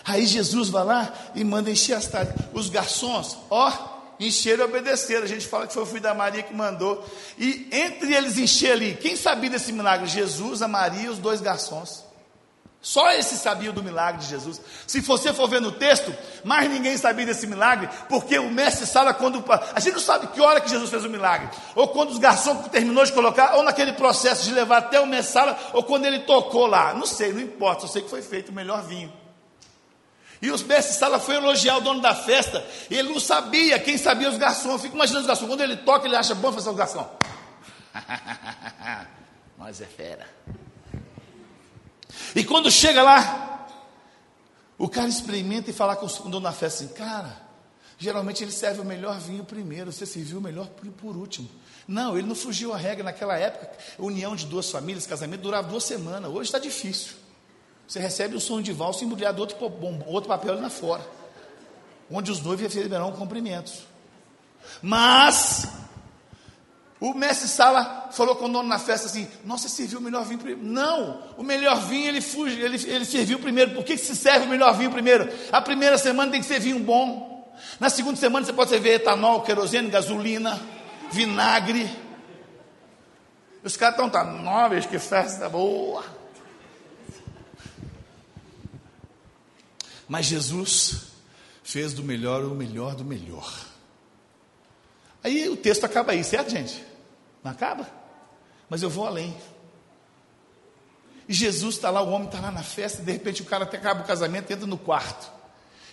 Aí Jesus vai lá e manda encher as talhas. Os garçons, ó, encheram e obedeceram. A gente fala que foi o filho da Maria que mandou. E entre eles encher ali, quem sabia desse milagre? Jesus, a Maria e os dois garçons. Só esses sabiam do milagre de Jesus. Se você for ver no texto, mais ninguém sabia desse milagre, porque o mestre Sala, quando. A gente não sabe que hora que Jesus fez o milagre. Ou quando os garçons terminou de colocar, ou naquele processo de levar até o mestre Sala, ou quando ele tocou lá. Não sei, não importa, só sei que foi feito o melhor vinho. E os mestres sala foi elogiar o dono da festa. E ele não sabia, quem sabia os garçons. Eu fico imaginando os garçons. Quando ele toca, ele acha bom fazer o garçom. <laughs> Mas é fera. E quando chega lá, o cara experimenta e fala com o dono da festa assim, cara, geralmente ele serve o melhor vinho primeiro, você serviu o melhor por último. Não, ele não fugiu à regra naquela época. União de duas famílias, casamento durava duas semanas. Hoje está difícil. Você recebe o som de valsa embrulhado outro, outro papel ali na fora, onde os noivos receberão cumprimentos. Mas o mestre Sala falou com o dono na festa assim: Nossa, serviu o melhor vinho primeiro. Não, o melhor vinho ele, fuge, ele, ele serviu primeiro. Por que, que se serve o melhor vinho primeiro? A primeira semana tem que ser vinho bom. Na segunda semana você pode servir etanol, querosene, gasolina, vinagre. Os caras estão, tá, nove, que festa boa. Mas Jesus fez do melhor o melhor do melhor. Aí o texto acaba aí, certo, gente? Não acaba? Mas eu vou além. E Jesus está lá, o homem está lá na festa, e de repente o cara até acaba o casamento entra no quarto.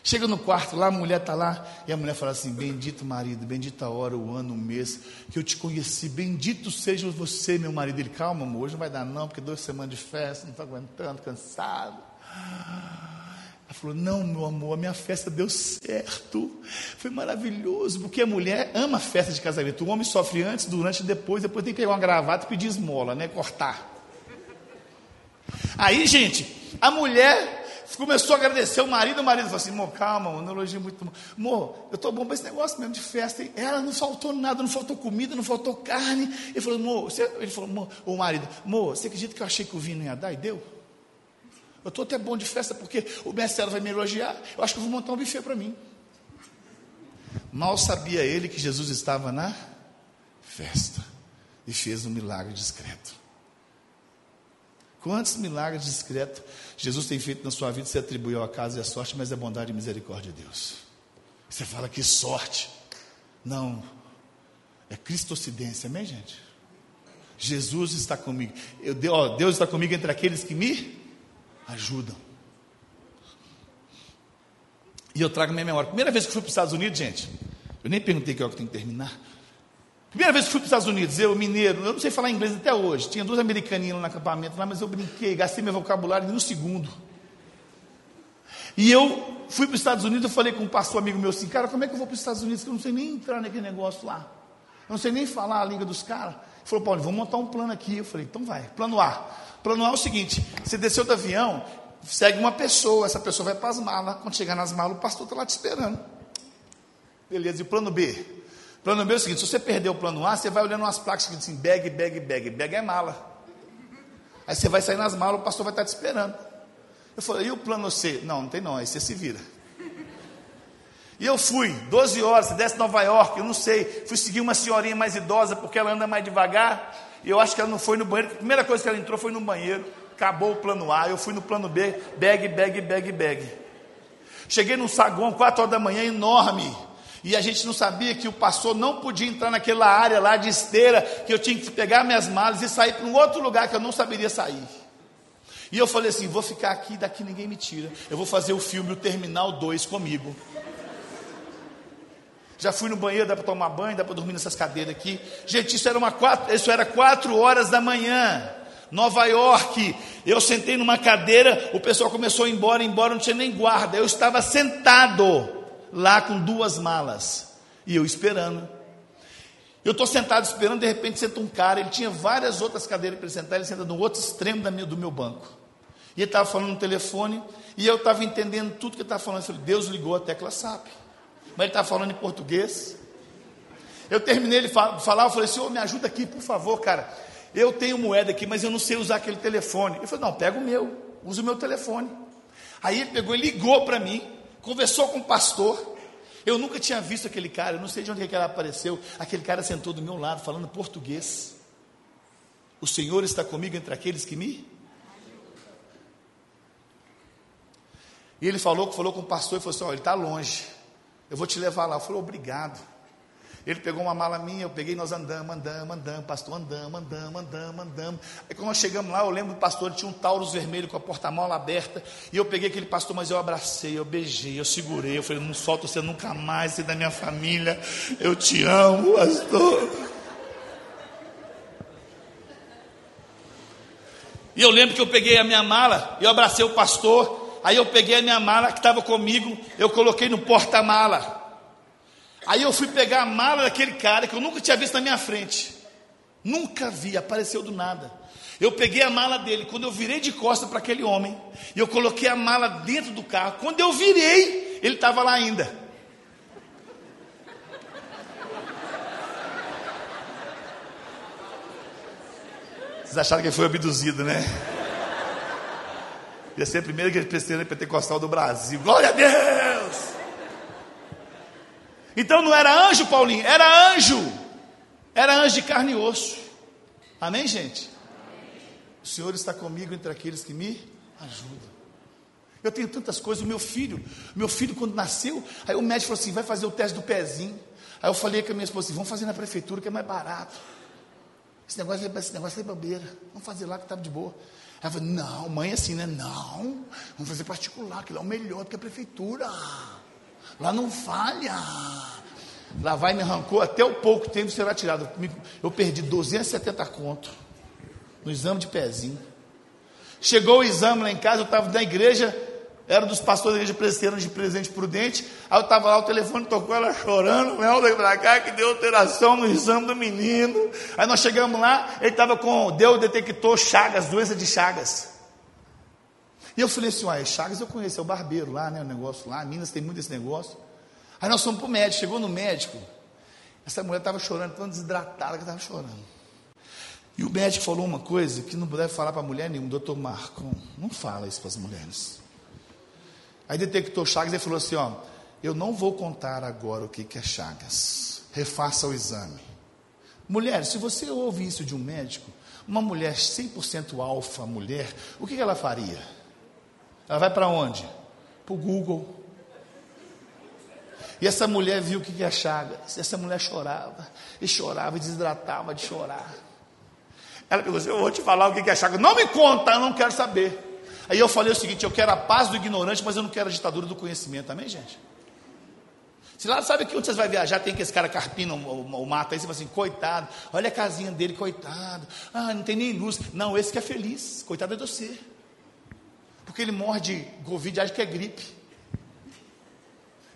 Chega no quarto lá, a mulher está lá, e a mulher fala assim: Bendito marido, bendita a hora, o ano, o mês que eu te conheci, bendito seja você, meu marido. Ele, calma, amor, hoje não vai dar não, porque duas semanas de festa, não estou aguentando, cansado. Ela falou: Não, meu amor, a minha festa deu certo. Foi maravilhoso, porque a mulher ama a festa de casamento. O homem sofre antes, durante e depois. Depois tem que pegar uma gravata e pedir esmola, né? Cortar. Aí, gente, a mulher começou a agradecer o marido, o marido falou assim, amor, calma, não elogio muito. Amor, eu estou bom para esse negócio mesmo de festa. Ela não faltou nada, não faltou comida, não faltou carne. Ele falou, amor, você, ele falou, amor, o marido, amor, você acredita que eu achei que o vinho ia dar e deu? Eu estou até bom de festa porque o mestre vai me elogiar. Eu acho que eu vou montar um buffet para mim. Mal sabia ele que Jesus estava na festa e fez um milagre discreto. Quantos milagres discretos Jesus tem feito na sua vida, você atribuiu a casa e a sorte, mas é bondade e misericórdia de Deus. Você fala que sorte. Não, é cristocidência, amém, gente? Jesus está comigo. Eu, Deus está comigo entre aqueles que me ajudam. E eu trago minha memória. Primeira vez que fui para os Estados Unidos, gente, eu nem perguntei que hora que tem que terminar. Primeira vez que fui para os Estados Unidos, eu, mineiro, eu não sei falar inglês até hoje. Tinha duas americaninhas no acampamento lá, mas eu brinquei, gastei meu vocabulário em um segundo. E eu fui para os Estados Unidos, eu falei com um pastor amigo meu assim, cara, como é que eu vou para os Estados Unidos? Que eu não sei nem entrar naquele negócio lá. Eu não sei nem falar a língua dos caras. Ele falou, Paulo, vamos montar um plano aqui. Eu falei, então vai. Plano A. Plano A é o seguinte: você desceu do avião, segue uma pessoa, essa pessoa vai para as malas. Quando chegar nas malas, o pastor está lá te esperando. Beleza, e o plano B? Plano B é o seguinte: se você perder o plano A, você vai olhando umas placas que dizem bag, bag, bag. Bag é mala. Aí você vai sair nas malas, o pastor vai estar te esperando. Eu falei, e o plano C? Não, não tem não, aí você se vira. E eu fui, 12 horas, desce Nova York, eu não sei. Fui seguir uma senhorinha mais idosa, porque ela anda mais devagar. E eu acho que ela não foi no banheiro. A primeira coisa que ela entrou foi no banheiro. Acabou o plano A, eu fui no plano B, bag, bag, bag, bag. Cheguei num saguão, 4 horas da manhã, enorme. E a gente não sabia que o pastor não podia entrar naquela área lá de esteira, que eu tinha que pegar minhas malas e sair para um outro lugar que eu não saberia sair. E eu falei assim: vou ficar aqui, daqui ninguém me tira. Eu vou fazer o filme O Terminal 2 comigo. Já fui no banheiro, dá para tomar banho, dá para dormir nessas cadeiras aqui. Gente, isso era, uma quatro, isso era quatro horas da manhã. Nova York, eu sentei numa cadeira, o pessoal começou a ir embora, embora, não tinha nem guarda. Eu estava sentado lá com duas malas. E eu esperando. Eu estou sentado esperando, de repente senta um cara, ele tinha várias outras cadeiras para sentar, ele senta no outro extremo da minha, do meu banco. E ele estava falando no telefone, e eu estava entendendo tudo que ele estava falando. Eu falei, Deus ligou a tecla SAP. Mas ele estava falando em português. Eu terminei de falar, eu falei, Senhor, me ajuda aqui, por favor, cara. Eu tenho moeda aqui, mas eu não sei usar aquele telefone. Ele falou, não, pega o meu, usa o meu telefone. Aí ele pegou e ligou para mim conversou com o pastor. Eu nunca tinha visto aquele cara, eu não sei de onde é que ele apareceu. Aquele cara sentou do meu lado, falando português. O Senhor está comigo entre aqueles que me. E ele falou, falou com o pastor e falou assim: ele está longe, eu vou te levar lá. Eu falei: Obrigado. Ele pegou uma mala minha, eu peguei, nós andamos, andamos, andamos, pastor, andamos, andamos, andamos, andamos. Aí quando nós chegamos lá, eu lembro do pastor, ele tinha um Taurus vermelho com a porta-mola aberta, e eu peguei aquele pastor, mas eu abracei, eu beijei, eu segurei, eu falei, não solto você nunca mais, você é da minha família, eu te amo, pastor. E eu lembro que eu peguei a minha mala, eu abracei o pastor, aí eu peguei a minha mala que estava comigo, eu coloquei no porta-mala. Aí eu fui pegar a mala daquele cara que eu nunca tinha visto na minha frente. Nunca vi, apareceu do nada. Eu peguei a mala dele, quando eu virei de costa para aquele homem, e eu coloquei a mala dentro do carro. Quando eu virei, ele estava lá ainda. Vocês acharam que ele foi abduzido, né? Ia ser a primeira igreja presbiteriana pentecostal do Brasil. Glória a Deus! Então não era anjo, Paulinho, era anjo. Era anjo de carne e osso. Amém, gente? O Senhor está comigo entre aqueles que me ajudam. Eu tenho tantas coisas. O meu filho, meu filho, quando nasceu, aí o médico falou assim: vai fazer o teste do pezinho. Aí eu falei com a minha esposa assim: vamos fazer na prefeitura que é mais barato. Esse negócio, esse negócio é bobeira. Vamos fazer lá que estava tá de boa. Ela falou, não, mãe assim, né? Não, vamos fazer particular, que lá é o melhor do que a prefeitura. Lá não falha. Lá vai me arrancou até o pouco tempo será tirado. Eu perdi 270 conto no exame de pezinho. Chegou o exame lá em casa, eu estava na igreja, era dos pastores da igreja presbiteriana de presente prudente. Aí eu estava lá, o telefone tocou, ela chorando, Melda pra cá, que deu alteração no exame do menino. Aí nós chegamos lá, ele estava com, deu, detectou Chagas, doença de Chagas. E eu falei assim, uai, Chagas eu conheço, é o barbeiro lá, né, o negócio lá, Minas tem muito esse negócio. Aí nós fomos para o médico, chegou no médico, essa mulher estava chorando, tão desidratada que estava chorando. E o médico falou uma coisa que não deve falar para mulher nenhuma, doutor Marco, não fala isso para as mulheres. Aí detectou Chagas e falou assim: ó, eu não vou contar agora o que, que é Chagas. Refaça o exame. Mulher, se você ouve isso de um médico, uma mulher 100% alfa, mulher, o que, que ela faria? Ela vai para onde? Para o Google. E essa mulher viu o que, que é Chagas. Essa mulher chorava, e chorava, e desidratava de chorar. Ela pegou assim: Eu vou te falar o que é chaga. Não me conta, eu não quero saber. Aí eu falei o seguinte: Eu quero a paz do ignorante, mas eu não quero a ditadura do conhecimento. Amém, gente? Se lá sabe que onde vocês vão viajar, tem que esse cara carpina o, mato, aí você fala assim, coitado, olha a casinha dele, coitado. Ah, não tem nem luz. Não, esse que é feliz, coitado é você. Porque ele morre de Covid, acha que é gripe.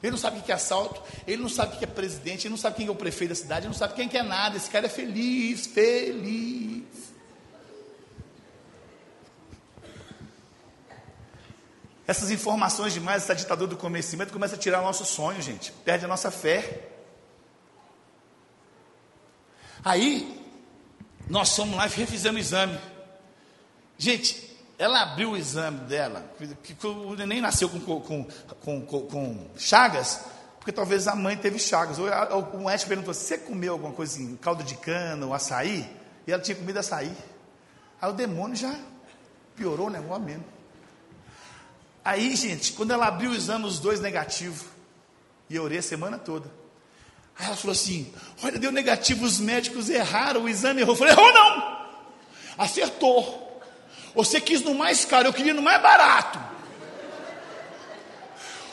Ele não sabe o que é assalto, ele não sabe o que é presidente, ele não sabe quem é o prefeito da cidade, ele não sabe quem é nada. Esse cara é feliz, feliz. Essas informações demais, essa ditadura do conhecimento começa a tirar nosso sonho, gente. Perde a nossa fé. Aí, nós fomos lá e refizemos o exame. Gente, ela abriu o exame dela, que, o neném nasceu com, com, com, com, chagas, porque talvez a mãe teve chagas. Ou o médico perguntou: você comeu alguma coisa assim, caldo de cana, ou açaí? E ela tinha comido açaí. Aí o demônio já piorou o negócio mesmo. Aí, gente, quando ela abriu o exame, os dois negativos, e eu orei a semana toda. Aí ela falou assim: Olha, deu negativo, os médicos erraram, o exame errou. Eu falei: Errou não, acertou. Você quis no mais caro, eu queria no mais barato.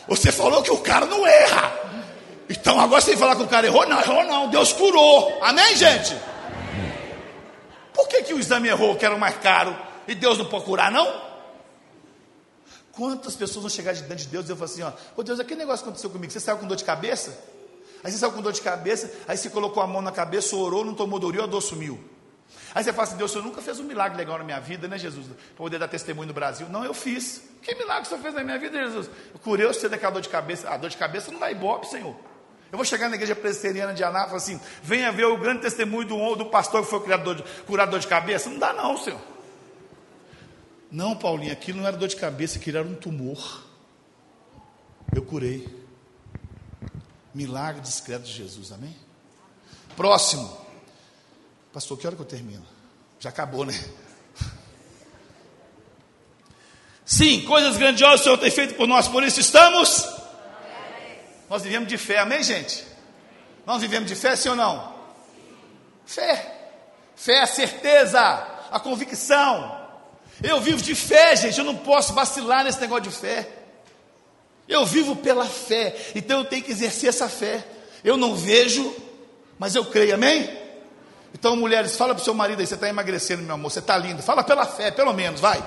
Você falou que o cara não erra. Então agora você falar que o cara errou? Não, errou não, Deus curou. Amém, gente? Por que, que o exame errou, que era o mais caro, e Deus não pode curar, não? Quantas pessoas vão chegar diante de Deus e eu falo assim, ó, ô Deus, aquele negócio aconteceu comigo, você saiu com dor de cabeça? Aí você saiu com dor de cabeça, aí você colocou a mão na cabeça, orou, não tomou dor e a dor sumiu. Aí você fala assim, Deus, o senhor nunca fez um milagre legal na minha vida, né, Jesus? Para poder dar testemunho no Brasil. Não, eu fiz. Que milagre o senhor fez na minha vida, Jesus? Eu curei você daquela dor de cabeça. A dor de cabeça não dá ibope, Senhor. Eu vou chegar na igreja presbiteriana de Aná falar assim: venha ver o grande testemunho do, do pastor que foi curador de, curador de cabeça. Não dá, não, Senhor. Não, Paulinho, aquilo não era dor de cabeça, aquilo era um tumor. Eu curei. Milagre discreto de Jesus, amém? Próximo. Pastor, que hora que eu termino? Já acabou, né? Sim, coisas grandiosas o Senhor tem feito por nós, por isso estamos. Nós vivemos de fé, amém, gente? Nós vivemos de fé, sim ou não? Fé. Fé é a certeza, a convicção. Eu vivo de fé, gente, eu não posso vacilar nesse negócio de fé. Eu vivo pela fé, então eu tenho que exercer essa fé. Eu não vejo, mas eu creio, amém? Então, mulheres, fala para o seu marido aí, você está emagrecendo, meu amor, você está lindo. Fala pela fé, pelo menos, vai.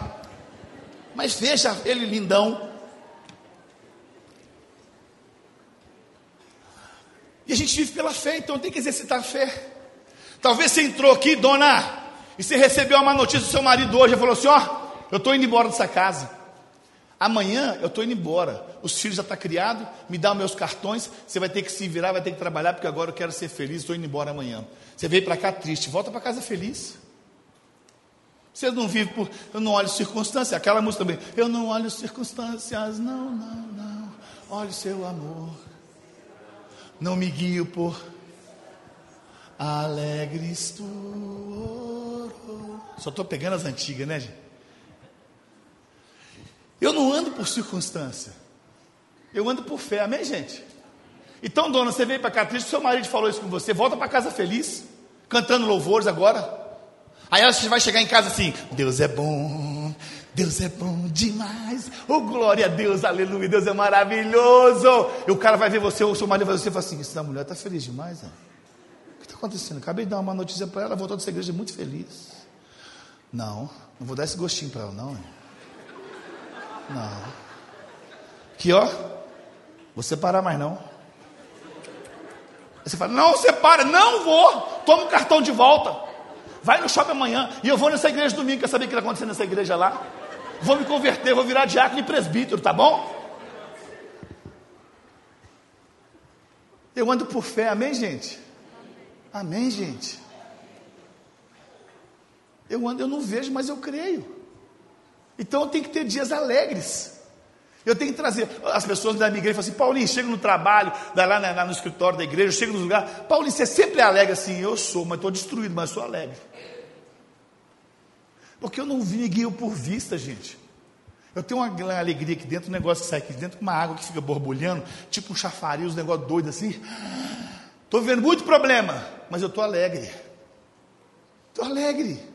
Mas veja ele lindão. E a gente vive pela fé, então tem que exercitar a fé. Talvez você entrou aqui, dona, e você recebeu uma notícia do seu marido hoje e falou assim: Ó, eu estou indo embora dessa casa. Amanhã eu estou indo embora. Os filhos já estão tá criados, me dá os meus cartões. Você vai ter que se virar, vai ter que trabalhar, porque agora eu quero ser feliz, estou indo embora amanhã. Você veio para cá triste, volta para casa feliz. Você não vive por. Eu não olho circunstâncias. Aquela música também. Eu não olho circunstâncias, não, não, não. Olhe seu amor. Não me guio por alegres tu só estou pegando as antigas, né, gente? Eu não ando por circunstância. Eu ando por fé, amém, gente? Então, dona, você veio para cá triste, seu marido falou isso com você, volta para casa feliz, cantando louvores agora. Aí você vai chegar em casa assim: Deus é bom, Deus é bom demais. Oh, glória a Deus, aleluia. Deus é maravilhoso. E o cara vai ver você, o seu marido vai ver você e fala assim: essa mulher está feliz demais. Né? O que está acontecendo? Acabei de dar uma notícia para ela, voltou dessa igreja muito feliz. Não, não vou dar esse gostinho para ela, não. Não. Aqui, ó. Vou separar mais não. Você fala, não, separa, não vou. Toma o cartão de volta. Vai no shopping amanhã. E eu vou nessa igreja domingo. Quer saber o que está acontecendo nessa igreja lá? Vou me converter, vou virar diácono e presbítero, tá bom? Eu ando por fé, amém, gente? Amém, gente? Eu ando, eu não vejo, mas eu creio. Então eu tenho que ter dias alegres. Eu tenho que trazer. As pessoas da minha igreja falam assim: Paulinho, chega no trabalho, vai lá, lá no escritório da igreja, chega no lugar. Paulinho, você sempre é alegre assim. Eu sou, mas estou destruído, mas sou alegre. Porque eu não vim guio por vista, gente. Eu tenho uma alegria aqui dentro, um negócio que sai aqui dentro, uma água que fica borbulhando, tipo um chafariz, um negócio doido assim. Estou vendo muito problema, mas eu estou alegre. Estou alegre.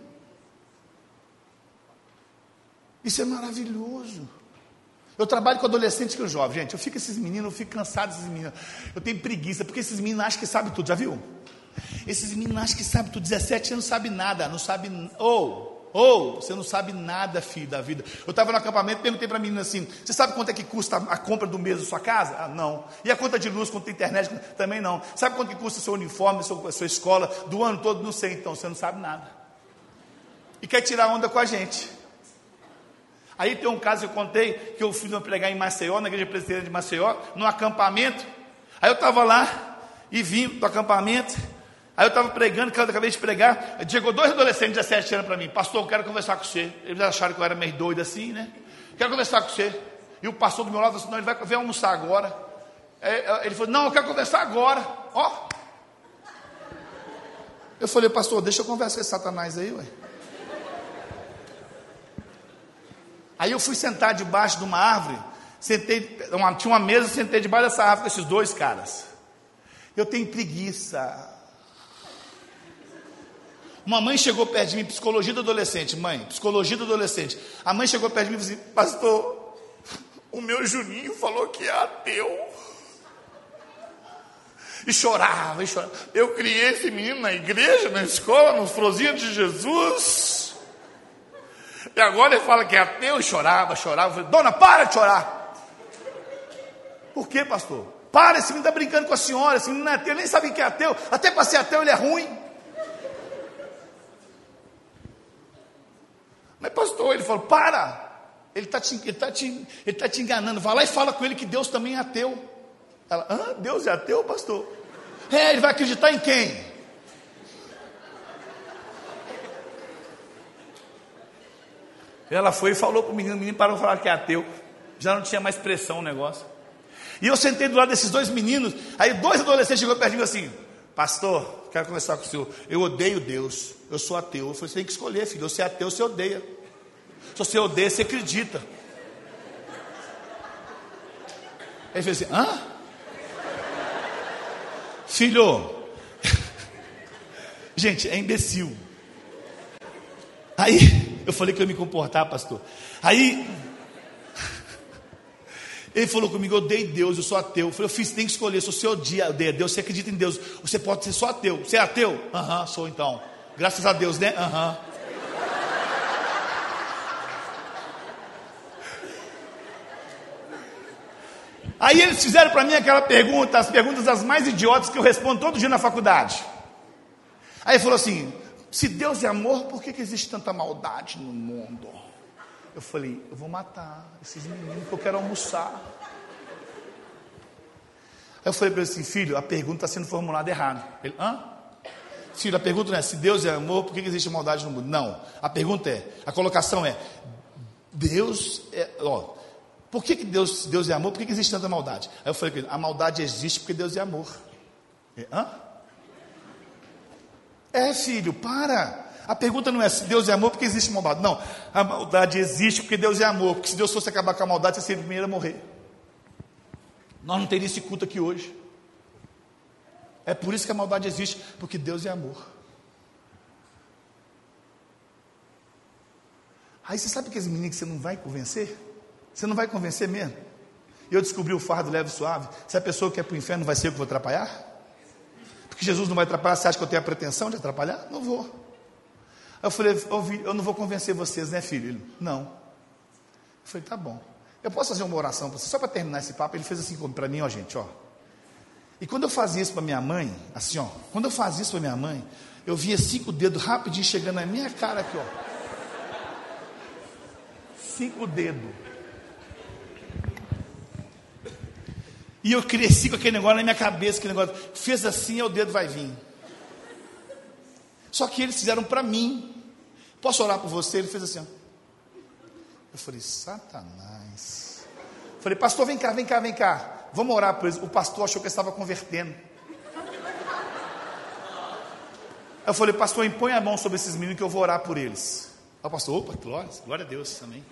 Isso é maravilhoso. Eu trabalho com adolescentes que eu jovem, gente. Eu fico esses meninos, eu fico cansado desses meninos. Eu tenho preguiça, porque esses meninos acham que sabem tudo, já viu? Esses meninos acham que sabem tudo. 17 anos não sabe nada, não sabe. Ou, oh, ou, oh, você não sabe nada, filho, da vida. Eu estava no acampamento, perguntei para a menina assim: Você sabe quanto é que custa a compra do mês da sua casa? Ah, não. E a conta de luz, quanto tem internet? Também não. Sabe quanto que custa o seu uniforme, a sua, a sua escola, do ano todo? Não sei, então, você não sabe nada. E quer tirar onda com a gente. Aí tem um caso que eu contei que eu fui pregar em Maceió, na igreja presbiteriana de Maceió, no acampamento. Aí eu estava lá e vim do acampamento. Aí eu estava pregando, que eu acabei de pregar. Chegou dois adolescentes de 17 anos para mim: Pastor, eu quero conversar com você. Eles acharam que eu era meio doido assim, né? Quero conversar com você. E o pastor do meu lado falou assim: Não, ele vai vir almoçar agora. Ele falou: Não, eu quero conversar agora. Ó. Eu falei: Pastor, deixa eu conversar com esse Satanás aí, ué. Aí eu fui sentar debaixo de uma árvore, sentei, uma, tinha uma mesa, sentei debaixo dessa árvore com esses dois caras. Eu tenho preguiça. Uma mãe chegou perto de mim, psicologia do adolescente, mãe, psicologia do adolescente. A mãe chegou perto de mim e disse: assim, Pastor, o meu Juninho falou que é ateu. E chorava, e chorava. Eu criei esse menino na igreja, na escola, nos frozinhos de Jesus. E agora ele fala que é ateu e chorava, chorava. Eu falei, dona, para de chorar. Por que, pastor? Para, esse menino está brincando com a senhora, esse menino não é ateu, nem sabe que é ateu. Até para ser ateu ele é ruim. Mas, pastor, ele falou, para. Ele está te, ele tá te, ele tá te enganando. Vai lá e fala com ele que Deus também é ateu. Ela, ah, Deus é ateu, pastor? É, ele vai acreditar em quem? Ela foi e falou para o menino, o menino parou de falar que é ateu. Já não tinha mais pressão o negócio. E eu sentei do lado desses dois meninos. Aí dois adolescentes chegou perto de mim assim: Pastor, quero conversar com o senhor. Eu odeio Deus. Eu sou ateu. Eu falei: Você tem que escolher, filho. Você é ateu, você odeia. Se você odeia, você acredita. Ele fez assim: Hã? Filho. <laughs> Gente, é imbecil. Aí eu falei que eu ia me comportar, pastor. Aí, ele falou comigo: eu odeio Deus, eu sou ateu. Eu falei: eu fiz, tem que escolher. Se você odia, odeia Deus, você acredita em Deus, você pode ser só ateu. Você é ateu? Aham, uhum, sou então. Graças a Deus, né? Aham. Uhum. Aí eles fizeram para mim aquela pergunta, as perguntas as mais idiotas que eu respondo todo dia na faculdade. Aí ele falou assim: se Deus é amor, por que, que existe tanta maldade no mundo? Eu falei, eu vou matar esses meninos porque eu quero almoçar. Aí eu falei para ele assim, filho, a pergunta está sendo formulada errado. Ele, hã? Filho, a pergunta não é se Deus é amor, por que, que existe maldade no mundo? Não. A pergunta é, a colocação é, Deus é, ó, por que, que Deus, Deus é amor, por que, que existe tanta maldade? Aí eu falei para ele, a maldade existe porque Deus é amor. Ele, hã? É, filho, para. A pergunta não é se Deus é amor porque existe maldade. Não, a maldade existe porque Deus é amor. Porque se Deus fosse acabar com a maldade, você seria o primeiro a morrer. Nós não teríamos esse culto aqui hoje. É por isso que a maldade existe, porque Deus é amor. Aí você sabe aqueles meninos que você não vai convencer? Você não vai convencer mesmo? Eu descobri o fardo leve e suave. Se a pessoa que é para o inferno vai ser eu que vou atrapalhar? Porque Jesus não vai atrapalhar, você acha que eu tenho a pretensão de atrapalhar? Não vou. Eu falei, eu não vou convencer vocês, né, filho? Ele, não. Eu falei, tá bom. Eu posso fazer uma oração para você, só para terminar esse papo? Ele fez assim para mim, ó, gente, ó. E quando eu fazia isso para minha mãe, assim, ó, quando eu fazia isso para minha mãe, eu via cinco dedos rapidinho chegando na minha cara aqui, ó. Cinco dedos. E eu cresci com aquele negócio na minha cabeça, aquele negócio, fez assim, o dedo vai vir. Só que eles fizeram para mim. Posso orar por você? Ele fez assim. Ó. Eu falei, Satanás. Eu falei, pastor, vem cá, vem cá, vem cá. Vamos orar por eles. O pastor achou que eu estava convertendo. Eu falei, pastor, impõe a mão sobre esses meninos que eu vou orar por eles. Aí o pastor, opa, glória, glória a Deus, amém.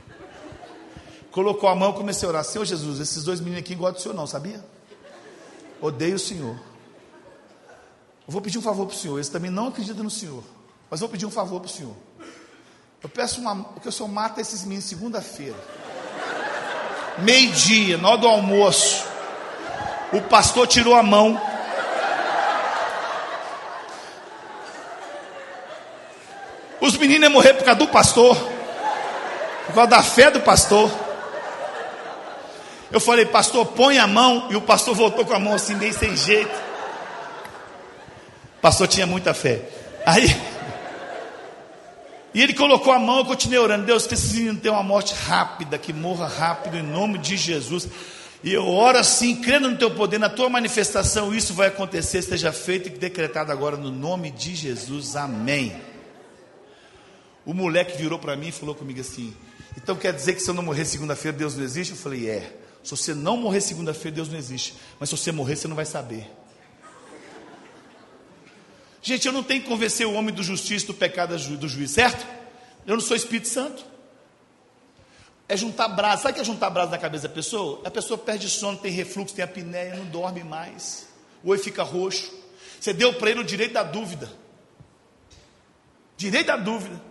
Colocou a mão, comecei a orar. Senhor Jesus, esses dois meninos aqui gostam do Senhor, não, sabia? Odeio o Senhor. Eu vou pedir um favor para o Senhor. Eles também não acreditam no Senhor. Mas vou pedir um favor para o Senhor. Eu peço uma, que o Senhor mata esses meninos segunda-feira. Meio-dia, na hora do almoço. O pastor tirou a mão. Os meninos iam morrer por causa do pastor. Por causa da fé do pastor. Eu falei, pastor, põe a mão. E o pastor voltou com a mão assim, meio sem jeito. O pastor tinha muita fé. Aí. <laughs> E ele colocou a mão, eu continuei orando. Deus, que esse menino tenha uma morte rápida, que morra rápido, em nome de Jesus. E eu oro assim, crendo no teu poder, na tua manifestação, isso vai acontecer, esteja feito e decretado agora no nome de Jesus. Amém. O moleque virou para mim e falou comigo assim: Então quer dizer que se eu não morrer segunda-feira, Deus não existe? Eu falei: É. Se você não morrer segunda-feira, Deus não existe. Mas se você morrer, você não vai saber. Gente, eu não tenho que convencer o homem do justiça do pecado do juiz, certo? Eu não sou Espírito Santo. É juntar brasa. Sabe o que é juntar brasa na cabeça da pessoa? A pessoa perde sono, tem refluxo, tem apneia, não dorme mais. O olho fica roxo. Você deu para ele o direito da dúvida. Direito da dúvida.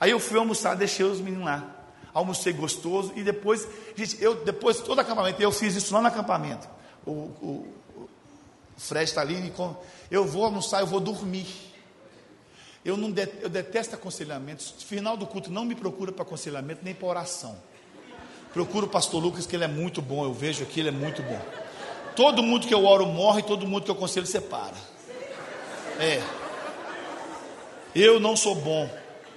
Aí eu fui almoçar, deixei os meninos lá almocei gostoso e depois, gente, eu depois todo acampamento, eu fiz isso lá no acampamento. O, o, o Fred está ali, eu vou almoçar, eu vou dormir. Eu, não de, eu detesto aconselhamentos. Final do culto, não me procura para aconselhamento nem para oração. Procura o pastor Lucas, que ele é muito bom, eu vejo aqui, ele é muito bom. Todo mundo que eu oro morre, todo mundo que eu aconselho separa. É. Eu não sou bom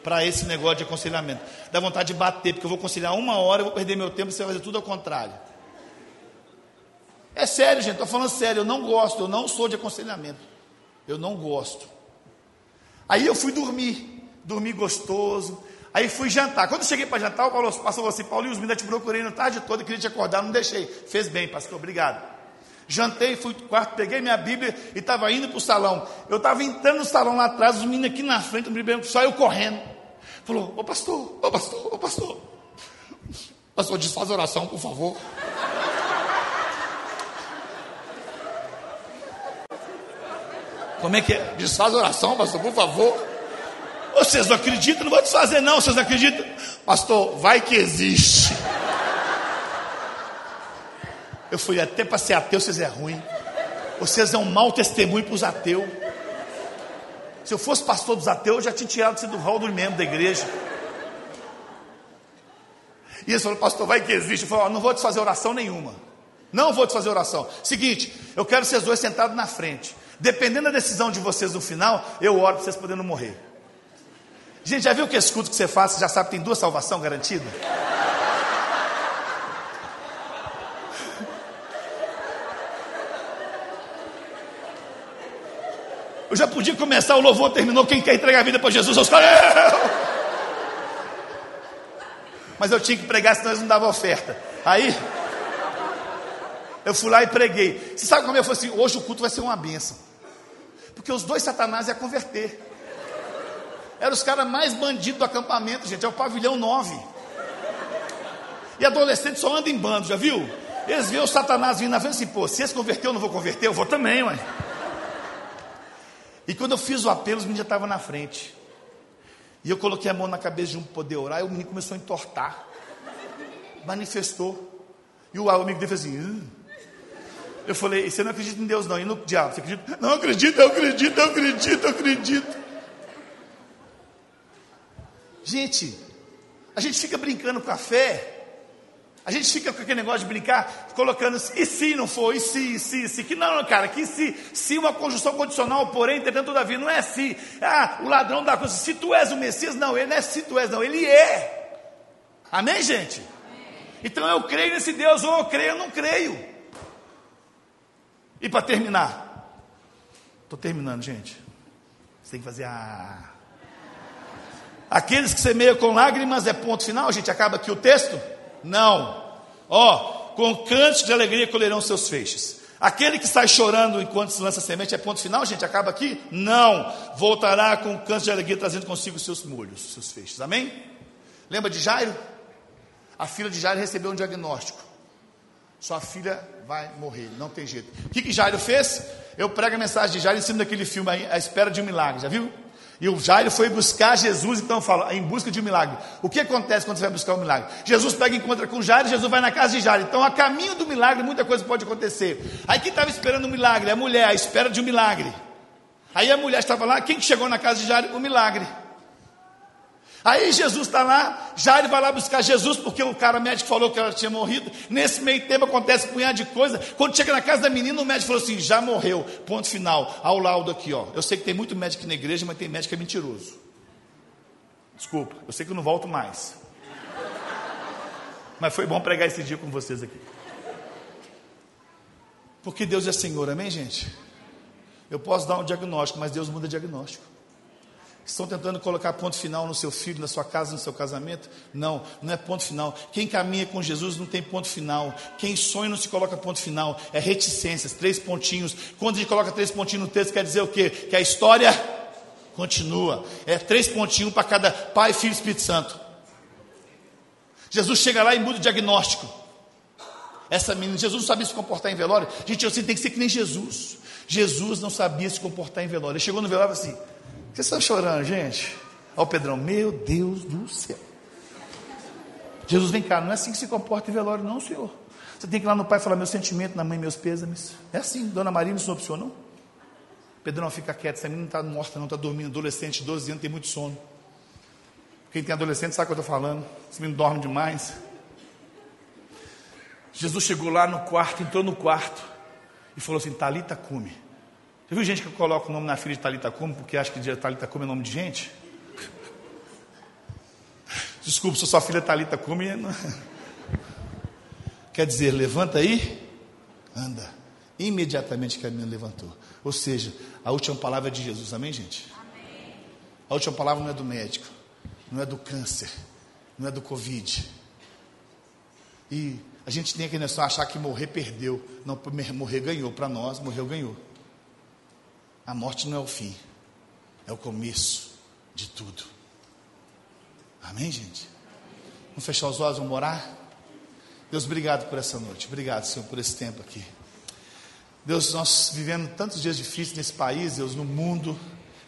para esse negócio de aconselhamento. Dá vontade de bater, porque eu vou aconselhar uma hora, eu vou perder meu tempo, você vai fazer tudo ao contrário. É sério, gente, estou falando sério, eu não gosto, eu não sou de aconselhamento. Eu não gosto. Aí eu fui dormir, dormi gostoso. Aí fui jantar. Quando cheguei para jantar, o Paulo passou assim, Paulo e os meninos te procurei na tarde toda, queria te acordar, não deixei. Fez bem, pastor, obrigado. Jantei, fui para o quarto, peguei minha Bíblia e estava indo para o salão. Eu estava entrando no salão lá atrás, os meninos aqui na frente, só eu correndo. Falou, ô pastor, ô pastor, ô pastor. Pastor, desfaz oração, por favor. Como é que é? Desfaz oração, pastor, por favor. Vocês não acreditam? Não vou desfazer, não. Vocês não acreditam? Pastor, vai que existe. Eu fui até para ser ateu, vocês é ruim. Vocês é um mau testemunho para os ateus. Se eu fosse pastor dos ateus, eu já tinha tirado você do rol do membro da igreja. E eles falaram, pastor, vai que existe. Eu falei, não vou te fazer oração nenhuma. Não vou te fazer oração. Seguinte, eu quero vocês dois sentados na frente. Dependendo da decisão de vocês no final, eu oro para vocês poderem morrer. Gente, já viu que esse culto que você faz, você já sabe que tem duas salvação garantida? Eu já podia começar, o louvor terminou. Quem quer entregar a vida para Jesus? Eu Mas eu tinha que pregar, senão eles não davam oferta. Aí, eu fui lá e preguei. Você sabe como eu falei assim? Hoje o culto vai ser uma benção. Porque os dois satanás iam converter. Eram os caras mais bandidos do acampamento, gente. É o pavilhão 9. E adolescente só anda em bando, já viu? Eles viram o satanás vindo na frente assim, pô, se esse converter, eu não vou converter, eu vou também, ué. E quando eu fiz o apelo, os meninos já estavam na frente. E eu coloquei a mão na cabeça de um poder orar, e o menino começou a entortar. Manifestou. E o amigo dele fez assim. Hum. Eu falei, você não acredita em Deus, não, e no diabo, você acredita? Não acredito, eu acredito, eu acredito, eu acredito. Gente, a gente fica brincando com a fé, a gente fica com aquele negócio de brincar, colocando e se não for, e se, e se, e se, que não, cara, que se, se uma conjunção condicional, porém, entretanto, todavia, não é se, ah, o ladrão da coisa, se tu és o Messias, não, ele não é se tu és, não, ele é. Amém, gente? Amém. Então eu creio nesse Deus, ou eu creio ou não creio. E para terminar, estou terminando, gente. Você tem que fazer a. Aqueles que semeiam com lágrimas é ponto final, gente. Acaba aqui o texto? Não. Ó, com cantos de alegria colherão seus feixes. Aquele que sai chorando enquanto se lança semente é ponto final, gente? Acaba aqui? Não. Voltará com cantos de alegria trazendo consigo seus molhos, seus feixes. Amém? Lembra de Jairo? A filha de Jairo recebeu um diagnóstico sua filha vai morrer, não tem jeito. O que, que Jairo fez? Eu prego a mensagem de Jairo em cima daquele filme aí, A Espera de um Milagre, já viu? E o Jairo foi buscar Jesus, então fala, em busca de um milagre. O que acontece quando você vai buscar um milagre? Jesus pega e encontra com Jairo, Jesus vai na casa de Jairo. Então, a caminho do milagre, muita coisa pode acontecer. Aí quem estava esperando um milagre? A mulher, a espera de um milagre. Aí a mulher estava lá, quem que chegou na casa de Jairo? O milagre. Aí Jesus está lá, Jairo vai lá buscar Jesus, porque o cara médico falou que ela tinha morrido. Nesse meio tempo acontece um punhado de coisa. Quando chega na casa da menina, o médico falou assim: já morreu, ponto final. Ao laudo aqui, ó. Eu sei que tem muito médico na igreja, mas tem médico que é mentiroso. Desculpa, eu sei que eu não volto mais. Mas foi bom pregar esse dia com vocês aqui. Porque Deus é Senhor, amém, gente? Eu posso dar um diagnóstico, mas Deus muda diagnóstico estão tentando colocar ponto final no seu filho, na sua casa, no seu casamento. Não, não é ponto final. Quem caminha com Jesus não tem ponto final. Quem sonha não se coloca ponto final. É reticências, três pontinhos. Quando a gente coloca três pontinhos no texto, quer dizer o quê? Que a história continua. É três pontinhos para cada Pai, Filho e Espírito Santo. Jesus chega lá e muda o diagnóstico. Essa menina, Jesus não sabia se comportar em velório. Gente, assim tem que ser que nem Jesus. Jesus não sabia se comportar em velório. Ele chegou no velório assim: vocês estão chorando, gente? Olha o Pedrão, meu Deus do céu. Jesus, vem cá, não é assim que se comporta em velório, não, senhor. Você tem que ir lá no pai falar meu sentimento, na mãe meus pêsames. É assim, dona Maria, não se não? Pedrão, fica quieto, essa menina não está morta, não está dormindo. Adolescente, 12 anos, tem muito sono. Quem tem adolescente sabe o que eu estou falando. Esse menino dorme demais. Jesus chegou lá no quarto, entrou no quarto e falou assim: Talita, come. Você viu gente que coloca o nome na filha de Talita Cume porque acha que Talita Cume é nome de gente? <laughs> Desculpa, se sua filha é Talita Cume. Não... <laughs> Quer dizer, levanta aí, anda. Imediatamente que a menina levantou. Ou seja, a última palavra é de Jesus, amém, gente? Amém. A última palavra não é do médico, não é do câncer, não é do Covid. E a gente tem que não só achar que morrer perdeu. Não, morrer ganhou para nós, morreu ganhou. A morte não é o fim, é o começo de tudo. Amém, gente? Vamos fechar os olhos, vamos orar? Deus, obrigado por essa noite, obrigado, Senhor, por esse tempo aqui. Deus, nós vivendo tantos dias difíceis nesse país, Deus, no mundo,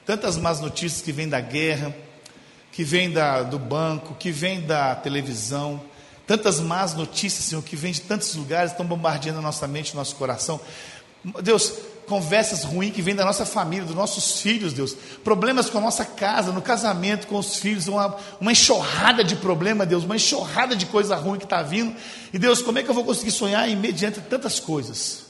tantas más notícias que vêm da guerra, que vêm da, do banco, que vêm da televisão, tantas más notícias, Senhor, que vêm de tantos lugares, estão bombardeando a nossa mente, o nosso coração. Deus, conversas ruins que vêm da nossa família, dos nossos filhos, Deus. Problemas com a nossa casa, no casamento, com os filhos, uma, uma enxurrada de problema, Deus, uma enxurrada de coisa ruim que está vindo. E Deus, como é que eu vou conseguir sonhar em mediante tantas coisas?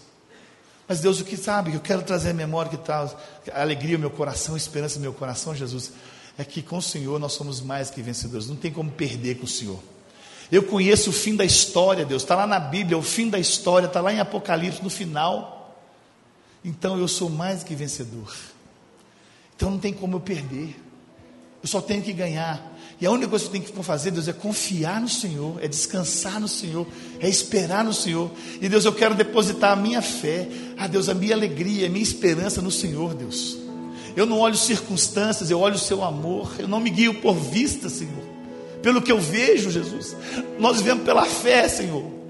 Mas Deus, o que sabe, eu quero trazer a memória que está, a alegria no meu coração, a esperança no meu coração, Jesus, é que com o Senhor nós somos mais que vencedores, não tem como perder com o Senhor. Eu conheço o fim da história, Deus, está lá na Bíblia, o fim da história, está lá em Apocalipse, no final então eu sou mais que vencedor. Então não tem como eu perder. Eu só tenho que ganhar. E a única coisa que eu tenho que fazer, Deus, é confiar no Senhor, é descansar no Senhor, é esperar no Senhor. E Deus, eu quero depositar a minha fé, a Deus, a minha alegria, a minha esperança no Senhor, Deus. Eu não olho circunstâncias, eu olho o seu amor. Eu não me guio por vista, Senhor. Pelo que eu vejo, Jesus. Nós vivemos pela fé, Senhor.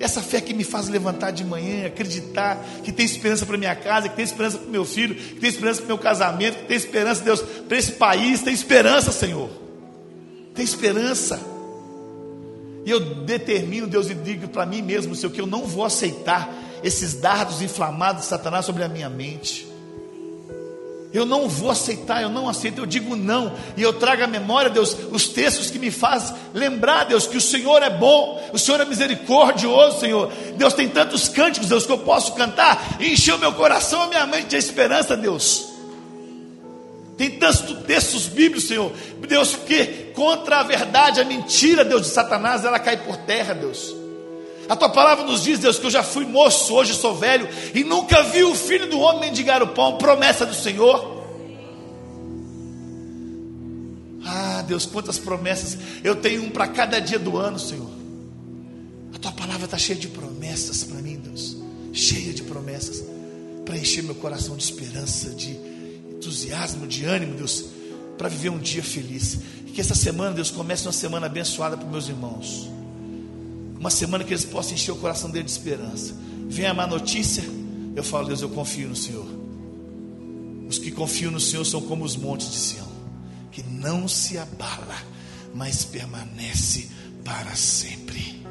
Essa fé que me faz levantar de manhã, acreditar que tem esperança para minha casa, que tem esperança para meu filho, que tem esperança para meu casamento, que tem esperança, Deus, para esse país, tem esperança, Senhor. Tem esperança. E eu determino, Deus, e digo para mim mesmo, Senhor, que eu não vou aceitar esses dardos inflamados de Satanás sobre a minha mente. Eu não vou aceitar, eu não aceito, eu digo não, e eu trago à memória, Deus, os textos que me fazem lembrar, Deus, que o Senhor é bom, o Senhor é misericordioso, Senhor. Deus tem tantos cânticos, Deus, que eu posso cantar e encher o meu coração, a minha mente de esperança, Deus. Tem tantos textos bíblicos, Senhor, Deus, que contra a verdade, a mentira, Deus, de Satanás, ela cai por terra, Deus. A tua palavra nos diz, Deus, que eu já fui moço, hoje sou velho, e nunca vi o filho do homem mendigar o pão, promessa do Senhor. Ah, Deus, quantas promessas, eu tenho um para cada dia do ano, Senhor. A tua palavra está cheia de promessas para mim, Deus, cheia de promessas, para encher meu coração de esperança, de entusiasmo, de ânimo, Deus, para viver um dia feliz. Que essa semana, Deus, comece uma semana abençoada para meus irmãos uma semana que eles possam encher o coração dele de esperança. Vem a má notícia, eu falo, Deus, eu confio no Senhor. Os que confiam no Senhor são como os montes de Sião, que não se abala, mas permanece para sempre.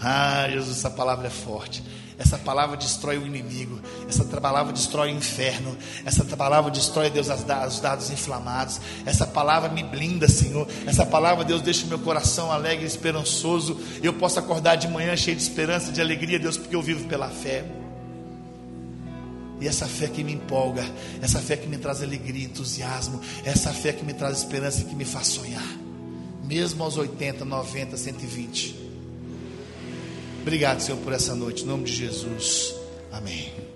Ah, Jesus, essa palavra é forte. Essa palavra destrói o inimigo. Essa palavra destrói o inferno. Essa palavra destrói, Deus, os dados inflamados. Essa palavra me blinda, Senhor. Essa palavra, Deus, deixa o meu coração alegre e esperançoso. Eu posso acordar de manhã cheio de esperança, de alegria, Deus, porque eu vivo pela fé. E essa fé que me empolga, essa fé que me traz alegria, entusiasmo, essa fé que me traz esperança e que me faz sonhar, mesmo aos 80, 90, 120. Obrigado, Senhor, por essa noite. Em nome de Jesus. Amém.